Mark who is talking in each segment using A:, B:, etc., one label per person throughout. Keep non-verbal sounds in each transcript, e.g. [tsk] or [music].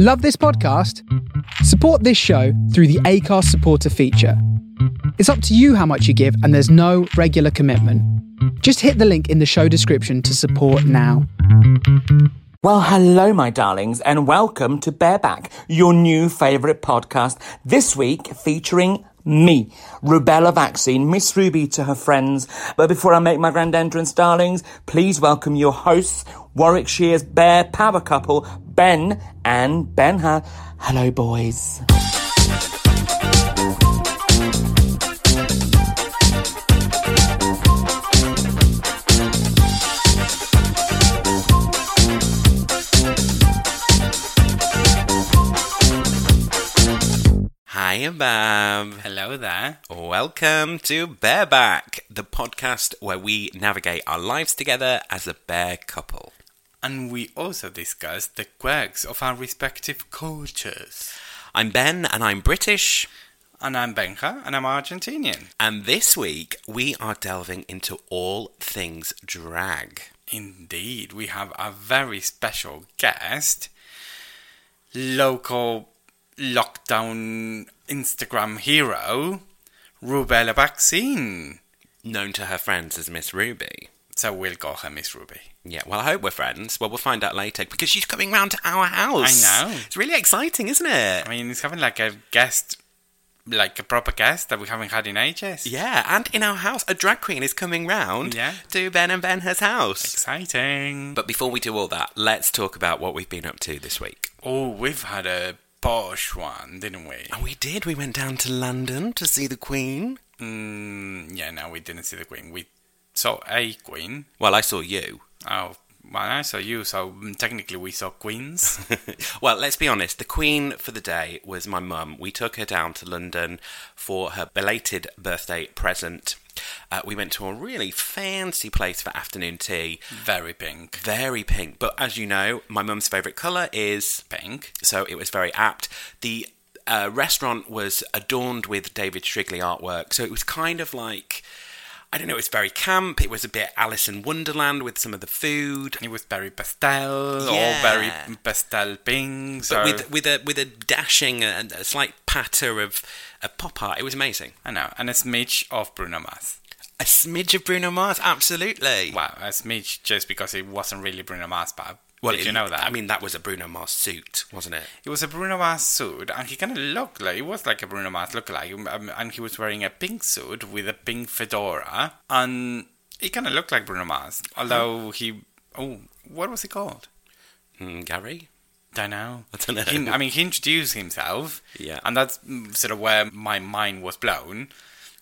A: Love this podcast? Support this show through the Anchor supporter feature. It's up to you how much you give, and there's no regular commitment. Just hit the link in the show description to support now.
B: Well, hello, my darlings, and welcome to Bareback, your new favourite podcast. This week featuring me, rubella vaccine, Miss Ruby to her friends. But before I make my grand entrance, darlings, please welcome your hosts, Warwickshire's Bear Power Couple, Ben and Benja. Hello, boys.
C: Hiya, Bab.
D: Hello there.
C: Welcome to Bareback, the podcast where we navigate our lives together as a bear couple.
D: And we also discuss the quirks of our respective cultures.
C: I'm Ben and I'm British,
D: And I'm Benja, and I'm Argentinian.
C: and this week we are delving into all things drag.
D: Indeed, we have a very special guest, local lockdown Instagram hero, Rubella Vaccine.
C: Known to her friends as Miss Ruby.
D: So we'll call her Miss Ruby.
C: Yeah, well, I hope we're friends. Well, we'll find out later because she's coming round to our house.
D: I know.
C: It's really exciting, isn't it?
D: I mean, it's having like a guest, like a proper guest that we haven't had in ages.
C: yeah, and in our house, a drag queen is coming round
D: Yeah.
C: to Ben and Benja's house.
D: Exciting.
C: But before we do all that, let's talk about what we've been up to this week.
D: oh, we've had a posh one, didn't we?
C: And we did. We went down to London to see the Queen.
D: Mm, yeah, no, we didn't see the queen. We saw a queen.
C: Well, I saw you.
D: Oh, well, I saw you, so mm, technically we saw queens. [laughs]
C: well, let's be honest. The Queen for the day was my mum. We took her down to London for her belated birthday present. Uh, we went to a really fancy place for afternoon tea.
D: Very pink.
C: Very pink, but as you know, my mum's favourite colour is
D: Pink.
C: so it was very apt. The uh, restaurant was adorned with David Shrigley artwork, so it was kind of like I don't know, it was very camp. It was a bit Alice in Wonderland with some of the food,
D: It was very pastel,
C: Yeah.
D: all very pastel pink. So
C: but with with a with a dashing and a slight patter of, of pop art. It was amazing.
D: I know, and a smidge of Bruno Mars.
C: A smidge of Bruno Mars, absolutely.
D: Well, a smidge just because it wasn't really Bruno Mars, but
C: Well,
D: did
C: it-
D: you know that?
C: I mean, that was a Bruno Mars suit, wasn't it?
D: It was a Bruno Mars suit, and he kind of looked like it was like a Bruno Mars lookalike, um, and he was wearing a pink suit with a pink fedora, and he kind of looked like Bruno Mars. Although he, oh, what was he called?
C: Mm, Gary.
D: Don't know. [laughs]
C: I don't know.
D: He, I mean, he introduced himself,
C: Yeah.
D: and that's sort of where my mind was blown.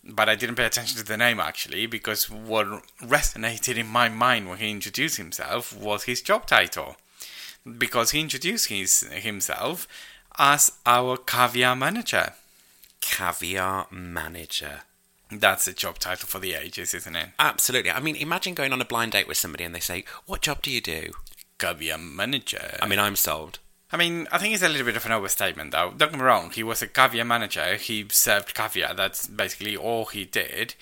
D: But I didn't pay attention to the name actually, because what resonated in my mind when he introduced himself was his job title, because he introduced his, himself as our caviar manager.
C: Caviar manager.
D: That's a job title for the ages, isn't it?
C: Absolutely. I mean, imagine going on a blind date with somebody and they say, "What job do you do?"
D: Caviar manager.
C: I mean, I'm sold.
D: I mean, I think it's a little bit of an overstatement, though. Don't get me wrong, he was a caviar manager. He served caviar. That's basically all he did.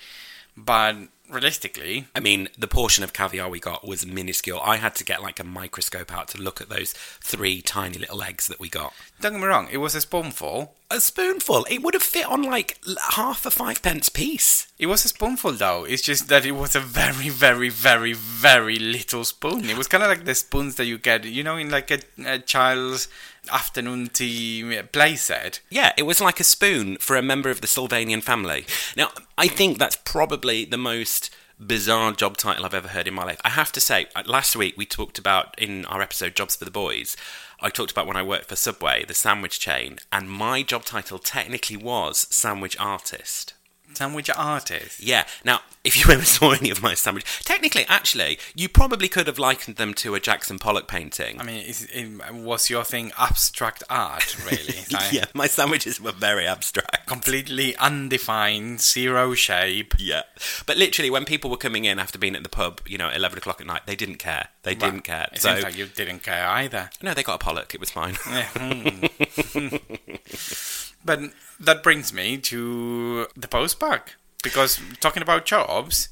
D: But realistically,
C: I mean, the portion of caviar we got was minuscule. I had to get like a microscope out to look at those three tiny little eggs that we got.
D: don't get me wrong, it was a spoonful.
C: A spoonful. It would have fit on like half a five pence piece.
D: It was a spoonful, though. It's just that it was a very, very, very, very little spoon. It was kind of like the spoons that you get, you know, in like a, a child's afternoon tea play set.
C: Yeah, it was like a spoon for a member of the Sylvanian family. Now, I think that's probably the most bizarre job title I've ever heard in my life. I have to say, uh, last week we talked about in our episode Jobs for the Boys, I talked about when I worked for Subway, the sandwich chain, and my job title technically was sandwich artist.
D: Sandwich artist.
C: Yeah. Now, if you [laughs] ever saw any of my sandwich, technically, actually, you probably could have likened them to a Jackson Pollock painting.
D: I mean, is, it, was your thing abstract art, [laughs] really? Like,
C: yeah, my sandwiches were very abstract.
D: Completely undefined, zero shape.
C: Yeah. But literally, when people were coming in after being at the pub, you know, at 11 o'clock at night, they didn't care. They didn't care.
D: It
C: So,
D: seems like you didn't care either.
C: no, they got a Pollock. It was fine.
D: Yeah, hmm. [laughs] but that brings me to the postbag because talking about jobs,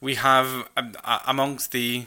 D: we have um, uh, amongst the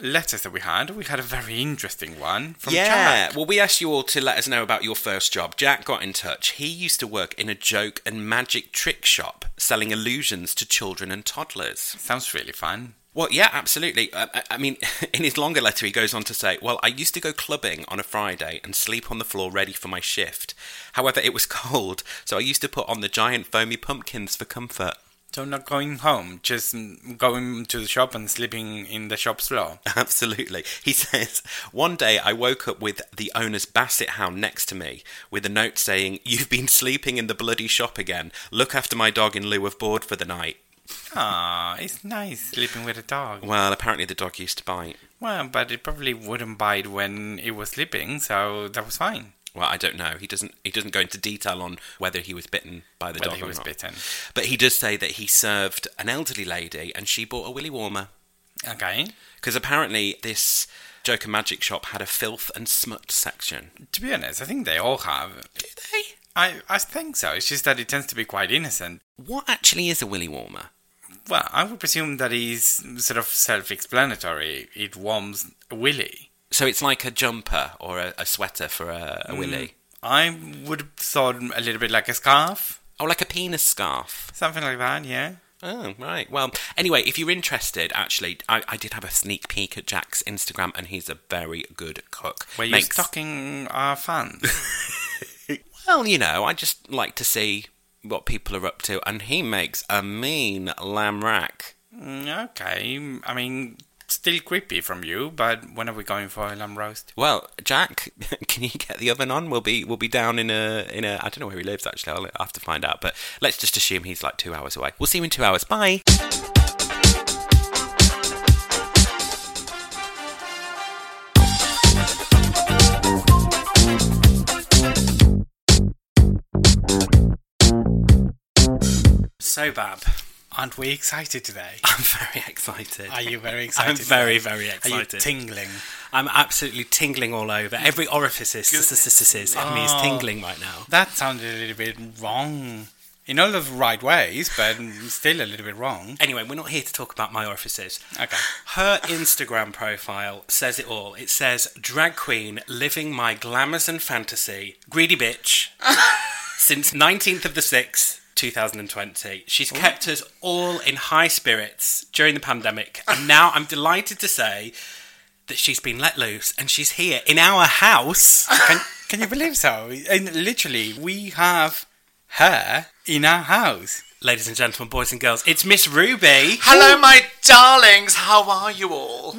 D: letters that we had, we had a very interesting one from
C: yeah.
D: Jack.
C: Well, we asked you all to let us know about your first job. Jack got in touch. He used to work in a joke and magic trick shop selling illusions to children and toddlers.
D: Sounds really fun.
C: Well, yeah, absolutely. I, I mean, [laughs] in his longer letter, he goes on to say, Well, I used to go clubbing on a Friday and sleep on the floor ready for my shift. However, it was [laughs] cold, so I used to put on the giant foamy pumpkins for comfort.
D: So not going home, just going to the shop and sleeping in the shop's floor. [laughs]
C: Absolutely. He says, One day I woke up with the owner's basset hound next to me with a note saying, You've been sleeping in the bloody shop again. Look after my dog in lieu of board for the night.
D: Ah, it's nice sleeping with a dog.
C: Well, apparently the dog used to bite.
D: Well, but it probably wouldn't bite when it was sleeping, so that was fine.
C: Well, I don't know. He doesn't. He doesn't go into detail on whether he was bitten by the
D: Whether
C: dog
D: he
C: or
D: was
C: not.
D: bitten.
C: But he does say that he served an elderly lady, and she bought a willy warmer
D: Okay.
C: because apparently this Joker magic shop had a filth and smut section.
D: To be honest, I think they all have.
C: Do they?
D: I, I think so. It's just that it tends to be quite innocent.
C: What actually is a willy warmer?
D: Well, I would presume that is sort of self-explanatory. It warms a willy.
C: So it's like a jumper or a, a sweater for a, a mm, willy.
D: I would have thought a little bit like a scarf,
C: Oh, like a penis scarf.
D: something like that. Yeah.
C: Oh, right. Well, anyway, if you're interested, actually, I, I did have a sneak peek at Jack's Instagram, and he's a very good cook.
D: Were you
C: Makes-
D: stalking our fans? [laughs]
C: Well, you know, I just like to see what people are up to, and he makes a mean lamb rack.
D: Mm, okay. I mean, still creepy from you, but when are we going for a lamb roast?
C: Well, Jack, [laughs] can you get the oven on? We'll be we'll be down in a in a I don't know where he lives actually. I'll have to find out, but let's just assume he's like two hours away. We'll see you in two hours. Bye. So, Bab,
D: Aren't we excited today? [laughs]
C: I'm very excited.
D: Are you very excited?
C: I'm very, very
D: Are
C: excited.
D: you tingling?
C: I'm absolutely tingling all over. Every orifice is, is, is, is, in me is
D: Oh.
C: tingling right now.
D: That sounded a little bit wrong. In all the right ways, but still a little bit wrong.
C: Anyway, we're not here to talk about my orifices.
D: Okay.
C: Her Instagram profile says it all. It says, drag queen living my glamours and fantasy, greedy bitch, [laughs] since 19th of the 6th, 2020. She's oh. kept us all in high spirits during the pandemic, and [laughs] now I'm delighted to say that she's been let loose and she's here in our house.
D: Can, can you believe so? And literally, we have her in our house.
C: Ladies and gentlemen, boys and girls, it's Miss Ruby.
B: Hello, my darlings. How are you all?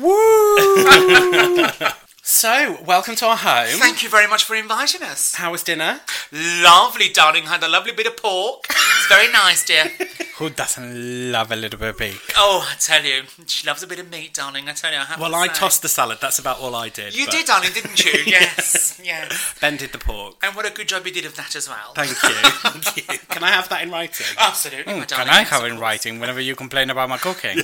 B: [laughs]
C: So, welcome to our home.
B: Thank you very much for inviting us.
C: How was dinner?
B: Lovely, darling. Had a lovely bit of pork. It's very nice, dear. [laughs]
D: Who doesn't love a little bit of pig?
B: Oh, I tell you, she loves a bit of meat, darling. I tell you, I have
C: Well,
B: to
C: I
B: say.
C: tossed the salad. That's about all I did.
B: You
C: but
B: did, darling, didn't you? [laughs] yes, yes.
C: Ben did the pork.
B: And what a good job you did of that as well.
C: Thank you. [laughs] Thank you. Can I have that in writing?
B: Absolutely, my
D: hmm,
B: darling.
D: Can.
B: I
D: have
B: it
D: in writing whenever you complain about my cooking?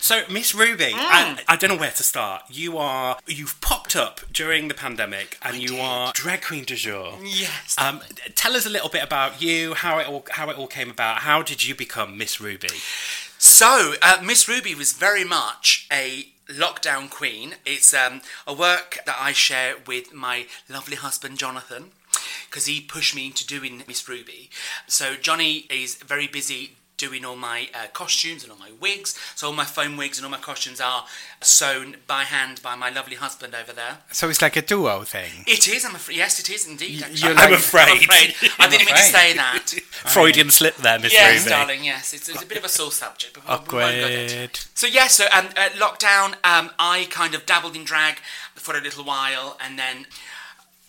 C: So, Miss Ruby, I, I don't know where to start. You are you've popped up during the pandemic, and you
B: did.
C: are drag queen du jour.
B: Yes.
C: Um, tell us a little bit about you, how it all how it all came about. How did you become Miss Ruby?
B: So, uh, Miss Ruby was very much a lockdown queen. It's um, a work that I share with my lovely husband, Jonathan, because he pushed me into doing Miss Ruby. So, Johnny is very busy doing all my uh, costumes and all my wigs. So, all my foam wigs and all my costumes are sewn by hand by my lovely husband over there.
D: so it's like a duo thing.
B: It is, I'm afraid. Yes, it is indeed. actually.
D: you're
C: I'm afraid.
B: I'm [laughs] afraid. I didn't mean to say that. [laughs]
C: Freudian slip there, Miss
B: Yes,
C: Ruby.
B: darling. Yes, it's, it's a bit of a sore subject, but we won't- we won't go there.
D: Awkward.
B: So yeah, so um, at lockdown, um, I kind of dabbled in drag for a little while, and then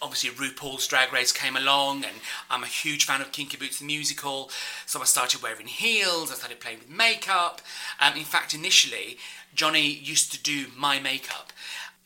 B: obviously RuPaul's Drag Race came along, and I'm a huge fan of Kinky Boots the musical. So I started wearing heels. I started playing with makeup. Um, in fact, initially, Johnny used to do my makeup,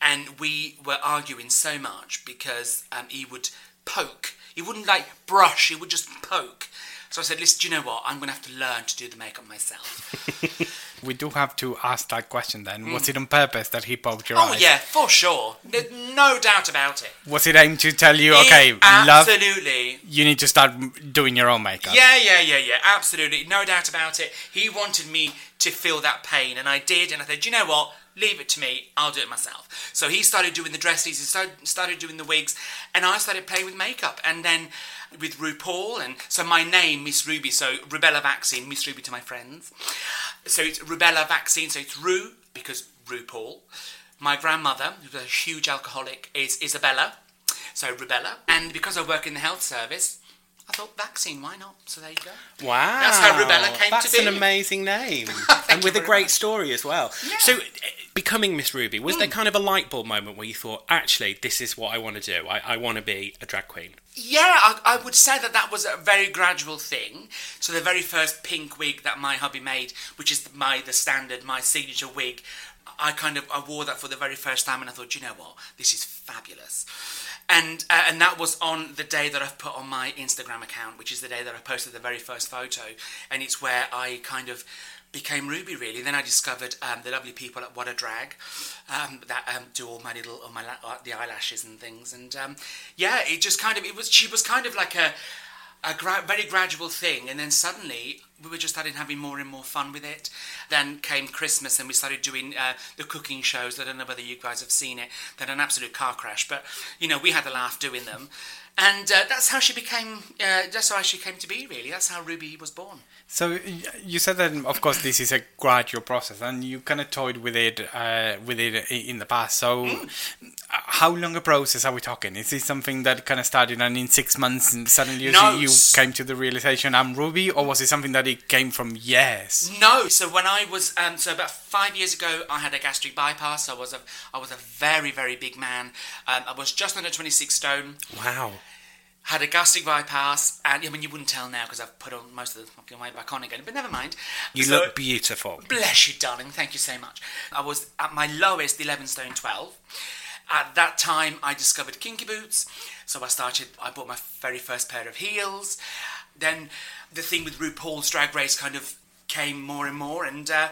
B: and we were arguing so much because um, he would poke. He wouldn't like brush. He would just poke. So I said, "Listen, do you know what? I'm going to have to learn to do the makeup myself." [laughs]
D: We do have to ask that question then. Was hmm. it on purpose that he poked your
B: Oh
D: eyes?
B: yeah, for sure. There's no doubt about it.
D: Was it aimed to tell you, okay,
B: It-
D: love,
B: absolutely.
D: you need to start doing your own makeup?
B: Yeah, yeah, yeah, yeah. Absolutely, no doubt about it. He wanted me to feel that pain, and I did. And I said, you know what? Leave it to me. I'll do it myself. So he started doing the dresses, he started, started doing the wigs, and I started playing with makeup. And then with RuPaul, and so my name, Miss Ruby, so Rubella Vaccine, Miss Ruby to my friends. So it's Rubella Vaccine, so it's Ru, because RuPaul. My grandmother, who's a huge alcoholic, is Isabella, so Rubella. And because I work in the health service, I thought vaccine, why not? So there you go.
C: Wow.
B: That's how Rubella came
C: That's
B: to be.
C: That's an amazing name. [laughs] and with a great
B: much.
C: story as well.
B: Yeah.
C: So, uh, becoming Miss Ruby, was
B: Hmm.
C: there kind of a light bulb moment where you thought, actually, this is what I want to do? I, I want to be a drag queen?
B: Yeah, I, I would say that that was a very gradual thing. So the very first pink wig that my hubby made, which is my the standard, my signature wig, I kind of I wore that for the very first time, and I thought, you know what, this is fabulous. And uh, and that was on the day that I've put on my Instagram account, which is the day that I posted the very first photo, and it's where I kind of became Ruby really. Then I discovered um, the lovely people at What a Drag um, that um, do all my little all my la- uh, the eyelashes and things, and um, yeah, it just kind of it was she was kind of like a a gra- very gradual thing, and then suddenly we were just starting having more and more fun with it. Then came Christmas, and we started doing uh, the cooking shows. I don't know whether you guys have seen it. They're an absolute car crash, but you know we had a laugh doing them, and uh, that's how she became. Uh, that's how she came to be. Really, that's how Ruby was born.
D: So you said that, of course, this is a gradual process, and you kind of toyed with it, uh, with it in the past. So,
B: Mm.
D: how long a process are we talking? Is this something that kind of started, and in six months, and suddenly you,
B: No,
D: you came to the realization I'm Ruby, or was it something that it came from years?
B: No. So when I was um, so about five years ago, I had a gastric bypass. I was a I was a very very big man. Um, I was just under twenty six stone.
C: Wow.
B: Had a gastric bypass, and I mean you wouldn't tell now because I've put on most of the fucking weight back on again. But never mind.
C: You
B: So-
C: look beautiful.
B: Bless you, darling. Thank you so much. I was at my lowest, 11 stone 12. At that time, I discovered kinky boots. So I started, I bought my very first pair of heels. Then the thing with RuPaul's Drag Race kind of came more and more. And uh,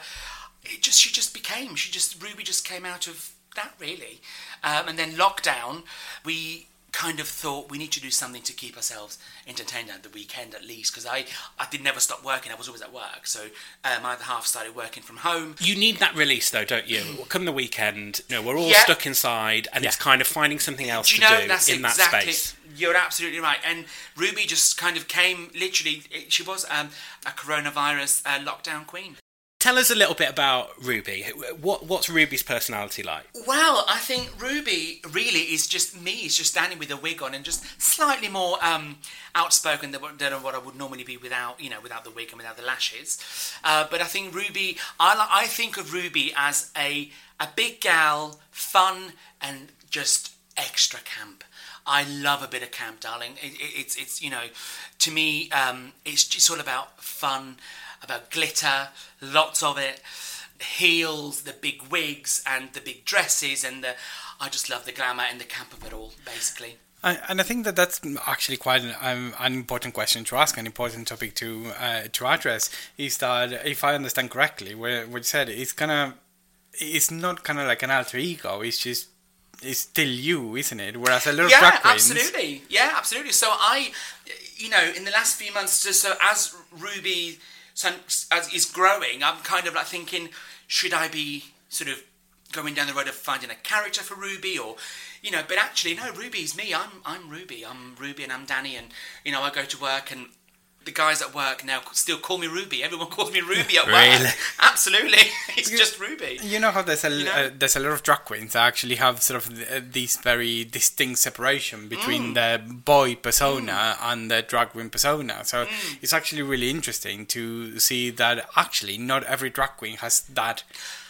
B: it just, she just became, she just, Ruby just came out of that really. Um, and then lockdown, we kind of thought we need to do something to keep ourselves entertained at the weekend at least because I, I did never stop working. I was always at work. So uh, my other half started working from home.
C: You need that release, though, don't you? Come the weekend, you know, we're all
B: Yeah.
C: stuck inside, and it's kind of finding something else
B: do
C: to
B: know
C: do in that space.
B: you're absolutely right. And Ruby just kind of came literally it- she was um, a coronavirus uh, lockdown queen
C: Tell us a little bit about Ruby. What What's Ruby's personality like?
B: Well, I think Ruby really is just me. Is just standing with a wig on and just slightly more um, outspoken than, what- than what I would normally be without, you know, without the wig and without the lashes. Uh, but I think Ruby, I, I think of Ruby as a a big gal, fun and just extra camp. I love a bit of camp, darling. It, it, it's it's you know, to me, um, it's just all about fun, about glitter, lots of it heels, the big wigs, and the big dresses, and the. I just love the glamour and the camp of it all, basically.
D: And I think that that's actually quite an, um, an important question to ask, an important topic to uh, to address. Is that if I understand correctly, what, what you said, it's kind of, it's not kind of like an alter ego. It's just, it's still you, isn't it? Whereas a lot of
B: yeah,
D: drag queens,
B: absolutely. Yeah, absolutely. So I, you know, in the last few months, so, so as Ruby son- as is growing, I'm kind of like thinking, should I be sort of going down the road of finding a character for Ruby, or you know? But actually, no, Ruby's me. I'm I'm Ruby. I'm Ruby, and I'm Danny, and you know, I go to work and. The guys at work now still call me Ruby. Everyone [laughs] calls me Ruby at work.
C: Really? [laughs]
B: Absolutely, [laughs] it's just Ruby.
D: You know how there's a
B: You know?
D: uh, there's a lot of drag queens that actually have sort of th- uh, this very distinct separation between
B: Mm.
D: the boy persona and the drag queen persona. So
B: Mm.
D: it's actually really interesting to see that actually not every drag queen has that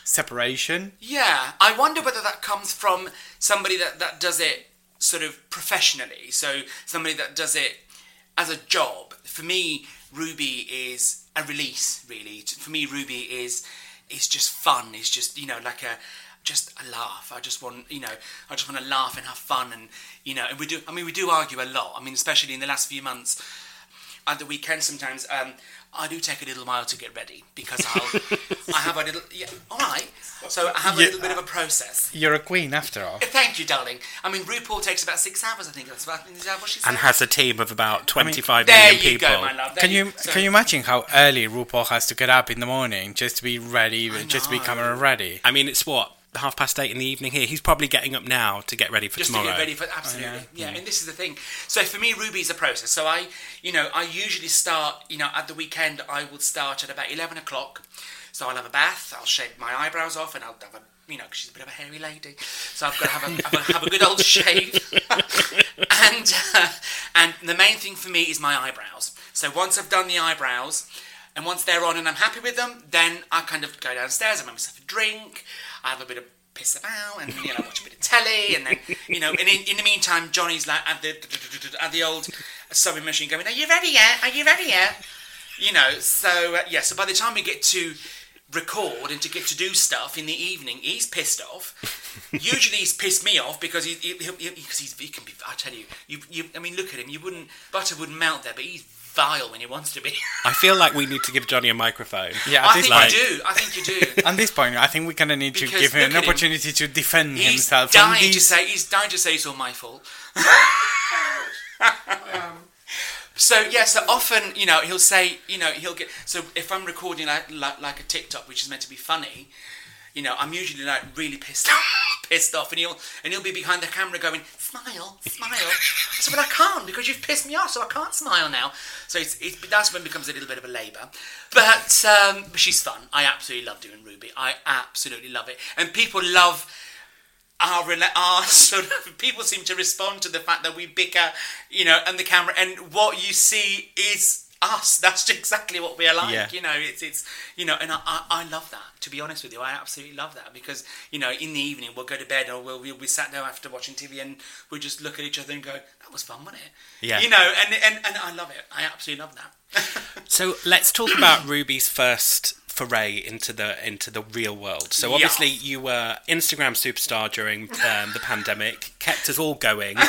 D: separation.
B: Yeah, I wonder whether that comes from somebody that, that does it sort of professionally. So somebody that does it as a job. For me, Ruby is a release. Really, for me, Ruby is is just fun. It's just you know like a just a laugh. I just want you know I just want to laugh and have fun and you know and we do. I mean we do argue a lot. I mean especially in the last few months at the weekend sometimes um, I do take a little while to get ready because I'll I have a little yeah all right so I have a
D: Yeah.
B: little bit of a process.
D: You're a queen after all.
B: Thank you, darling. I mean, RuPaul takes about six hours. I think that's about is that what she said.
C: And has a team of about twenty-five
B: there
C: million
B: you
C: people.
B: go, my love. There
D: Can you
B: so-
D: can you imagine how early RuPaul has to get up in the morning just to be ready, just to be
B: know.
D: camera ready?
C: I mean, it's what half past eight in the evening here. He's probably getting up now to get ready for
B: just
C: tomorrow.
B: to get ready for absolutely yeah. and this is the thing so for me ruby's a process so i you know i usually start you know at the weekend i will start at about 11 o'clock so i'll have a bath i'll shave my eyebrows off and i'll have a you know, she's a bit of a hairy lady, so I've got to have a, got to have a good old [laughs] shave. and uh, and the main thing for me is my eyebrows. So once I've done the eyebrows, and once they're on and I'm happy with them, then I kind of go downstairs. I make myself a drink. I have a bit of piss about and you know watch a bit of telly and then you know and in, in the meantime Johnny's like at the at the old sewing machine going are you ready yet? Are you ready yet? You know so uh, yeah so by the time we get to record and to get to do stuff in the evening he's pissed off. Usually he's pissed me off because he, he, he, he's he can be I tell you you, you I mean look at him you wouldn't butter wouldn't melt there but he's vile when he wants to be
C: I feel like we need to give Johnny a microphone.
D: Yeah, at
B: I
D: this
B: think
D: point,
B: you do I think you do [laughs]
D: at this point, I think we kind of need to give him an
B: at him.
D: opportunity to defend
B: He's
D: himself from
B: dying to say he's dying to say it's all my fault. [laughs] Um, so yeah, so often you know he'll say you know he'll get so if I'm recording like like, like a TikTok which is meant to be funny, you know I'm usually like really pissed [laughs] off, pissed off and he'll and he'll be behind the camera going smile smile. so but I can't because you've pissed me off so I can't smile now. So it's, it's that's when it becomes a little bit of a labour. But um, she's fun. I absolutely love doing Ruby. I absolutely love it, and people love our, our [laughs] sort of people seem to respond to the fact that we bicker, you know, and the camera, and what you see is us. [laughs] That's exactly what we are like,
C: Yeah.
B: you know. It's it's you know, and I, I I love that. To be honest with you, I absolutely love that because you know, in the evening we'll go to bed or we'll we'll be sat down after watching TV and we'll just look at each other and go, that was fun, wasn't it?
C: Yeah.
B: You know, and and and I love it. I absolutely love that. [laughs]
C: So let's talk about Ruby's first foray into the into the real world. So
B: Yeah.
C: obviously you were Instagram superstar during um, the pandemic, kept us all going. [laughs]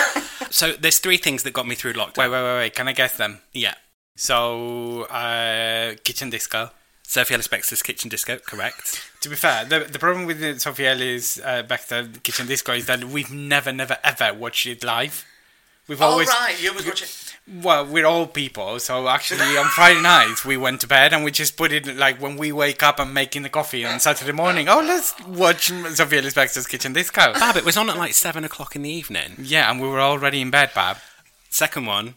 C: So there's three things that got me through lockdown.
D: Wait, wait, wait, wait. Can I guess them?
C: Yeah.
D: So, uh, kitchen disco.
C: Sophie Ellis Bextor's Kitchen Disco, correct?
D: To be fair, the, the problem with the Sophie Ellis uh, Bextor Kitchen Disco is that we've never, never, ever watched it live. We've
B: All
D: always,
B: right, you always watch it.
D: well, we're all people, so actually on Friday nights we went to bed and we just put it like when we wake up and making the coffee on Saturday morning. Oh, let's watch Sophie Ellis Bextor's Kitchen Disco.
C: Bab, it was on at like seven o'clock in the evening.
D: Yeah, and we were already in bed, Bab.
C: Second one,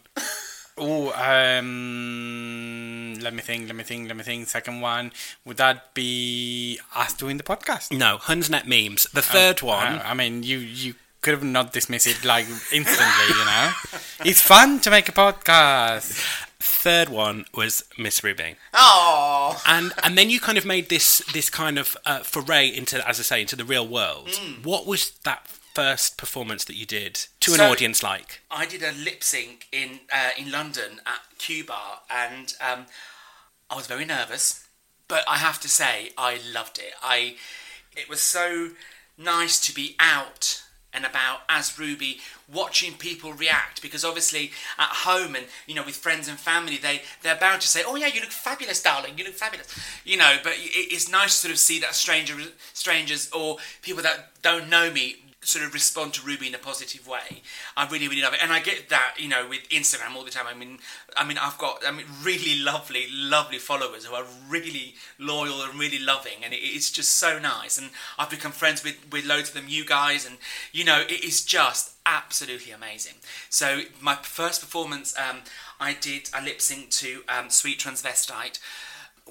D: Oh, um, let me think, let me think, let me think. Second one, would that be us doing the podcast?
C: no, Hunsnet memes. The third one,
D: Uh, I mean, you you could have not dismissed it like instantly, you know. [laughs] It's fun to make a podcast.
C: third one was Miss Ruby.
B: Oh,
C: and and then you kind of made this this kind of uh, foray into, as I say, into the real world. What was that first performance that you did to an
B: So-
C: audience like?
B: I did a lip sync in uh, in London at Ku Bar, and um, I was very nervous, but I have to say I loved it. I it was so nice to be out and about as Ruby, watching people react because obviously at home and you know with friends and family they they're bound to say, "Oh yeah, you look fabulous, darling. You look fabulous," you know. But it, it's nice to sort of see that stranger strangers or people that don't know me sort of respond to Ruby in a positive way. I really, really love it, and I get that you know with Instagram all the time. I mean, I mean, I've got I mean really lovely, lovely followers who are really loyal and really loving, and it, it's just so nice. And I've become friends with with loads of them, you guys, and you know it is just absolutely amazing. So my first performance, um, I did a lip sync to um, "Sweet Transvestite."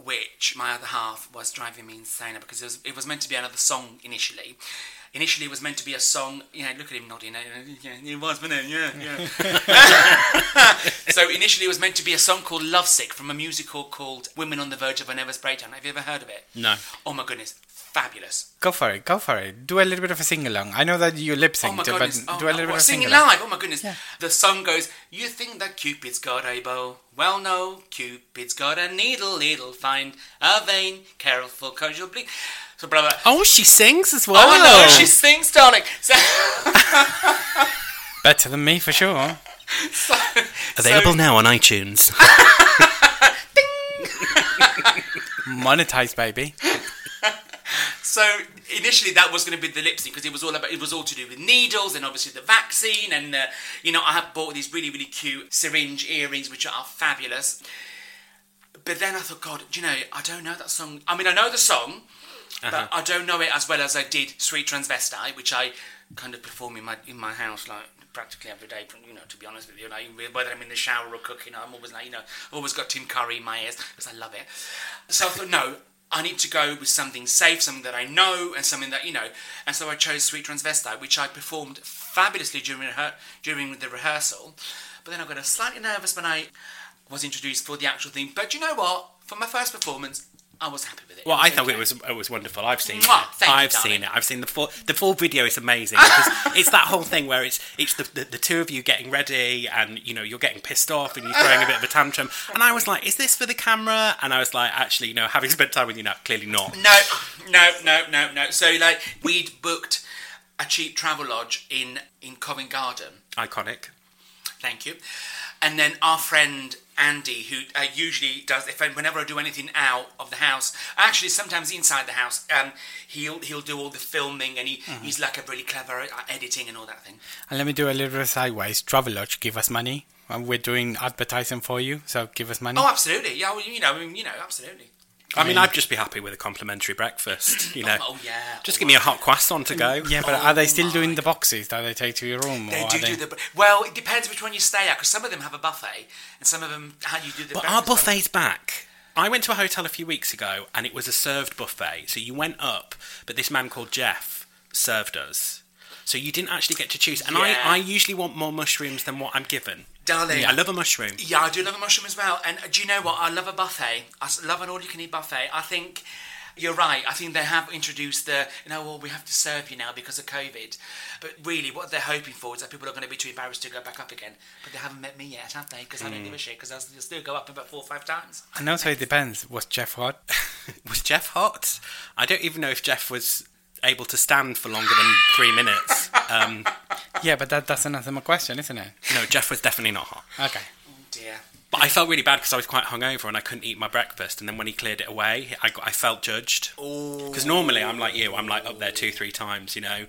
B: which my other half was driving me insane because it was, it was meant to be another song initially. Initially, it was meant to be a song. You know, look at him nodding. uh, Yeah, it was, wasn't it? Yeah, yeah. [laughs] so initially, it was meant to be a song called "Lovesick" from a musical called "Women on the Verge of a Nervous Breakdown." Have you ever heard of it?
C: No.
B: Oh my goodness, fabulous!
D: Go for it, go for it. Do a little bit of a sing along. I know that you lip
B: Oh my goodness!
D: but
B: Oh,
D: do a little
B: oh,
D: bit of a sing
B: singing
D: along.
B: live! Oh my goodness! The song goes, "You think that Cupid's got a bow? Well, no, Cupid's got a needle. It'll find a vein. Careful, cause you'll bleed." So blah blah.
C: Oh, she sings as well.
B: Oh, I know she sings, darling. So, [laughs]
D: Better than me for sure.
B: so,
C: Available
B: so-
C: now on iTunes. [laughs] [laughs]
D: Monetized, baby.
B: So initially that was going to be the lip sync because it was all about it was all to do with needles and obviously the vaccine and uh, you know I have bought these really really cute syringe earrings which are fabulous. But then I thought, God, do you know, I don't know that song. I mean, I know the song, but uh-huh. I don't know it as well as I did Sweet Transvestite, which I kind of perform in my in my house like practically every day. You know, to be honest with you, like, whether I'm in the shower or cooking, I'm always like, you know, I've always got Tim Curry in my ears because I love it. So I thought, no, I need to go with something safe, something that I know, and something that you know. And so I chose Sweet Transvestite, which I performed fabulously during her during the rehearsal. But then I got a slightly nervous when I was introduced for the actual thing. But you know what? For my first performance, I was happy with it.
C: Well,
B: was
C: I thought
B: okay.
C: it was it was wonderful. I've seen
B: Mwah!
C: it. I've
B: darling.
C: seen it. I've seen the full the full video is amazing because [laughs] it's that whole thing where it's it's the, the the two of you getting ready and you know you're getting pissed off and you're throwing a bit of a tantrum and I was like, is this for the camera? And I was like, actually, you know, having spent time with you now, clearly not.
B: No, no, no, no, no. So like we'd booked a cheap Travelodge in in Covent Garden.
C: Iconic.
B: Thank you. And then our friend Andy, who uh, usually does, if I, whenever I do anything out of the house, actually sometimes inside the house, um, he'll he'll do all the filming and he, he's like a really clever at editing and all that thing.
D: And let me do a little sideways. Travelodge, give us money. And we're doing advertising for you, so give us money.
B: Oh, absolutely. Yeah, well, you know, I mean, you know, absolutely.
C: I mean, I'd just be happy with a complimentary breakfast. You know,
B: Oh yeah.
C: just give me a hot croissant to go.
D: Oh, yeah, but
B: Oh
D: are they still oh
B: my
D: doing the boxes that they take to your room?
B: They
D: or
B: do
D: they...
B: do the well. It depends which one you stay at because some of them have a buffet and some of them how do you do the.
C: But our
B: breakfast.
C: buffet's back. I went to a hotel a few weeks ago and it was a served buffet. So you went up, but this man called Jeff served us. So you didn't actually get to choose. And
B: Yeah.
C: I, I usually want more mushrooms than what I'm given.
B: Darling.
C: I love a mushroom.
B: Yeah, I do love a mushroom as well. And do you know what? I love a buffet. I love an all-you-can-eat buffet. I think you're right. I think they have introduced the, you know, well, we have to serve you now because of COVID. But really, what they're hoping for is that people are going to be too embarrassed to go back up again. But they haven't met me yet, have they? Because I don't give a hmm. shit. Because I'll still- still go up about four or five times.
D: And also it depends. Was Jeff hot? [laughs]
C: Was Jeff hot? I don't even know if Jeff was able to stand for longer than three minutes. Um,
D: yeah, but that doesn't answer my question, isn't it?
C: no, Jeff was definitely not hot.
D: Okay.
B: Oh dear.
C: But I felt really bad because I was quite hungover and I couldn't eat my breakfast. And then when he cleared it away, I, got, I felt judged. Because normally I'm like you, I'm like up there two, three times, you know.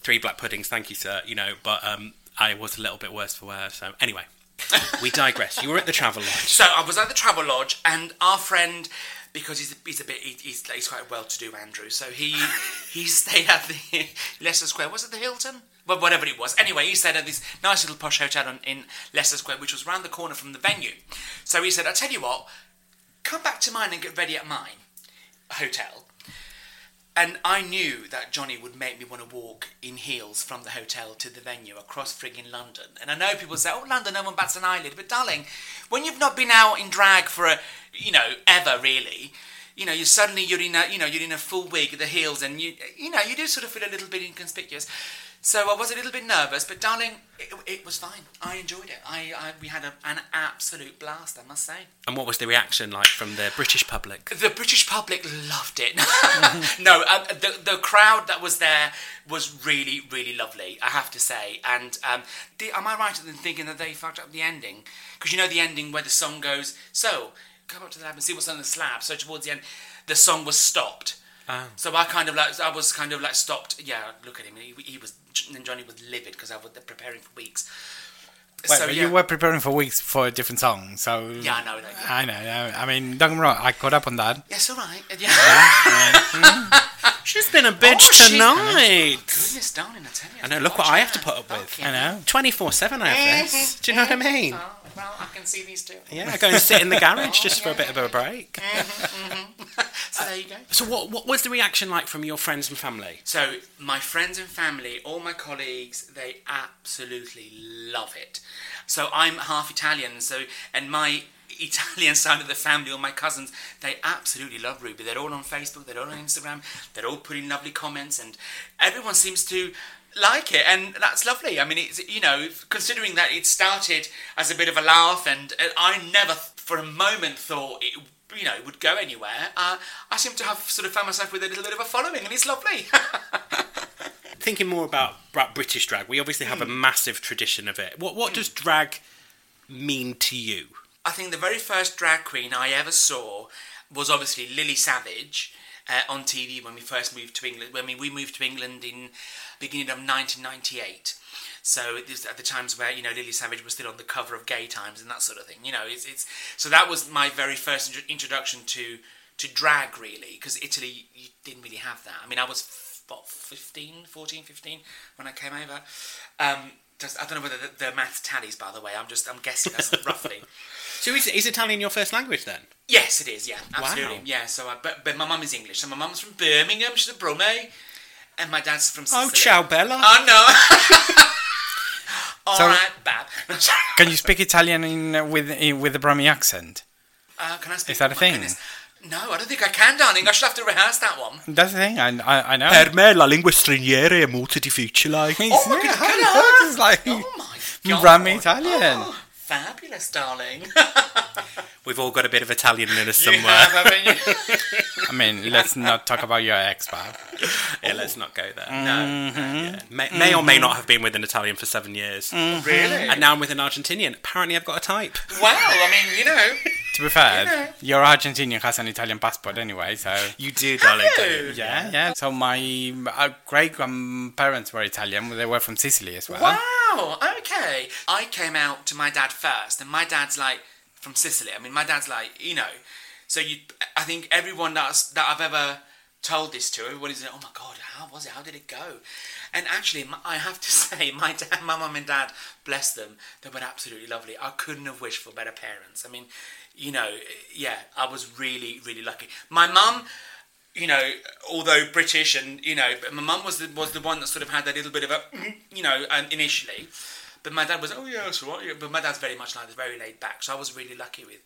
C: Three black puddings, thank you, sir, you know. But um, I was a little bit worse for wear. So anyway, we [laughs] digress. You were at the Travelodge.
B: So I was at the Travelodge, and our friend, because he's he's a bit he- he's, he's quite well to do, Andrew. So he he [laughs] stayed at the Leicester Square. Was it the Hilton? Well, whatever it was. Anyway, he stayed at this nice little posh hotel in, in Leicester Square, which was round the corner from the venue. So he said, "I tell you what, come back to mine and get ready at mine hotel." And I knew that Johnny would make me want to walk in heels from the hotel to the venue across frigging London. And I know people say, oh, London, no one bats an eyelid. But darling, when you've not been out in drag for a, you know, ever really, you know, you suddenly you're in a, you know, you're in a full wig, the heels, and you, you know, you do sort of feel a little bit inconspicuous. So I was a little bit nervous, but darling, it, it was fine. I enjoyed it. I, I we had a, an absolute blast, I must say.
C: And what was the reaction like from the British public?
B: The British public loved it. [laughs] no, um, the the crowd that was there was really really lovely. I have to say. And um, the, am I right in thinking that they fucked up the ending? Because you know the ending where the song goes. So come up to the lab and see what's on the slab. So towards the end, the song was stopped. Oh. So I kind of like I was kind of like stopped. Yeah, look at him. He, he was and Johnny was livid because I was preparing for weeks.
D: Wait,
B: so
D: but
B: yeah.
D: you were preparing for weeks for a different song, so
B: Yeah, I know that, yeah.
D: I know. yeah. I mean, don't get me wrong. I caught up on that.
B: Yes, all right. Yeah. [laughs]
C: She's been a bitch
B: Oh, she's-
C: tonight.
B: Goodness, darling, I tell you.
C: I know, look what I have to put up with.
B: Fucking
D: I know.
C: 24 7 I have [laughs] this. Do you know what I mean?
B: Oh, well, I can see these two.
C: Yeah, I go and sit in the garage just for a bit of a break. [laughs] Mm-hmm, mm-hmm.
B: So there you go.
C: So, what, what was the reaction like from your friends and family?
B: So my friends and family, all my colleagues, they absolutely love it. So I'm half Italian, so and my [laughs] Italian side of the family, all my cousins, they absolutely love Ruby. They're all on Facebook, they're all on Instagram, they're all putting lovely comments, and everyone seems to like it, and that's lovely. I mean, it's you know, considering that it started as a bit of a laugh, and I never for a moment thought it. You know, would go anywhere. Uh, I seem to have sort of found myself with a little bit of a following, and it's lovely. [laughs]
C: Thinking more about British drag, we obviously have a massive tradition of it. What, what does drag mean to you?
B: I think the very first drag queen I ever saw was obviously Lily Savage uh, on TV when we first moved to England. I mean, we moved to England in beginning of 1998. So at the times where you know Lily Savage was still on the cover of Gay Times and that sort of thing. You know, it's, it's so that was my very first intro- introduction to to drag really because Italy you didn't really have that. I mean, I was what 15, 14, 15 when I came over. Um, just, I don't know whether the, the maths tallies, by the way. I'm just I'm guessing that's [laughs] roughly.
C: So is, is Italian your first language then?
B: Yes, it is. Yeah, absolutely.
C: Wow.
B: Yeah. So, I, but but my mum is English. So my mum's from Birmingham. She's a Brummie, and my dad's from Sicily.
C: Oh, ciao, Bella.
B: Oh no. [laughs] All
D: So-
B: right, Bab.
D: Can you speak Italian in, uh, with in, with a Brummy accent?
B: Uh, can I speak?
D: Is that a
B: oh
D: thing?
B: goodness. No, I don't think I can, darling. I should have to rehearse that one.
D: That's the thing. I I, I know.
C: me la lingua straniera è molto difficile.
B: Oh my
D: Yeah,
B: goodness,
D: how
B: can
D: it
B: I?
D: works is like
B: Oh my god.
D: Brummy Italian.
B: Oh, fabulous, darling. [laughs]
C: We've all got a bit of Italian in [laughs] us
B: You
C: somewhere.
B: have, haven't you?
D: I mean, let's not talk about your ex, Bob.
C: yeah, let's not go there.
B: no. Mm-hmm.
C: Yeah. May, may or may not have been with an Italian for seven years. Mm-hmm.
B: Really?
C: And now I'm with an Argentinian. Apparently, I've got a type.
B: Wow, I mean, you know.
D: To be fair,
B: Yeah.
D: your Argentinian has an Italian passport anyway, so.
C: You do, darling. don't you?
D: Yeah, yeah. So my uh, great grandparents were Italian. They were from Sicily as well.
B: Wow, okay. I came out to my dad first, and my dad's like from Sicily. I mean, my dad's like, you know, so you. I think everyone that's that I've ever told this to, everybody's like, oh my god, how was it? How did it go? And actually, my- I have to [laughs] say, my dad, my mum and dad, bless them, they were absolutely lovely. I couldn't have wished for better parents. I mean, you know, yeah, I was really, really lucky. My mum you know, although British and you know, but my mum was the was the one that sort of had that little bit of a, [clears throat] you know, um, initially. But my dad was, oh yeah, right. But my dad's very much like this, very laid back. So I was really lucky with,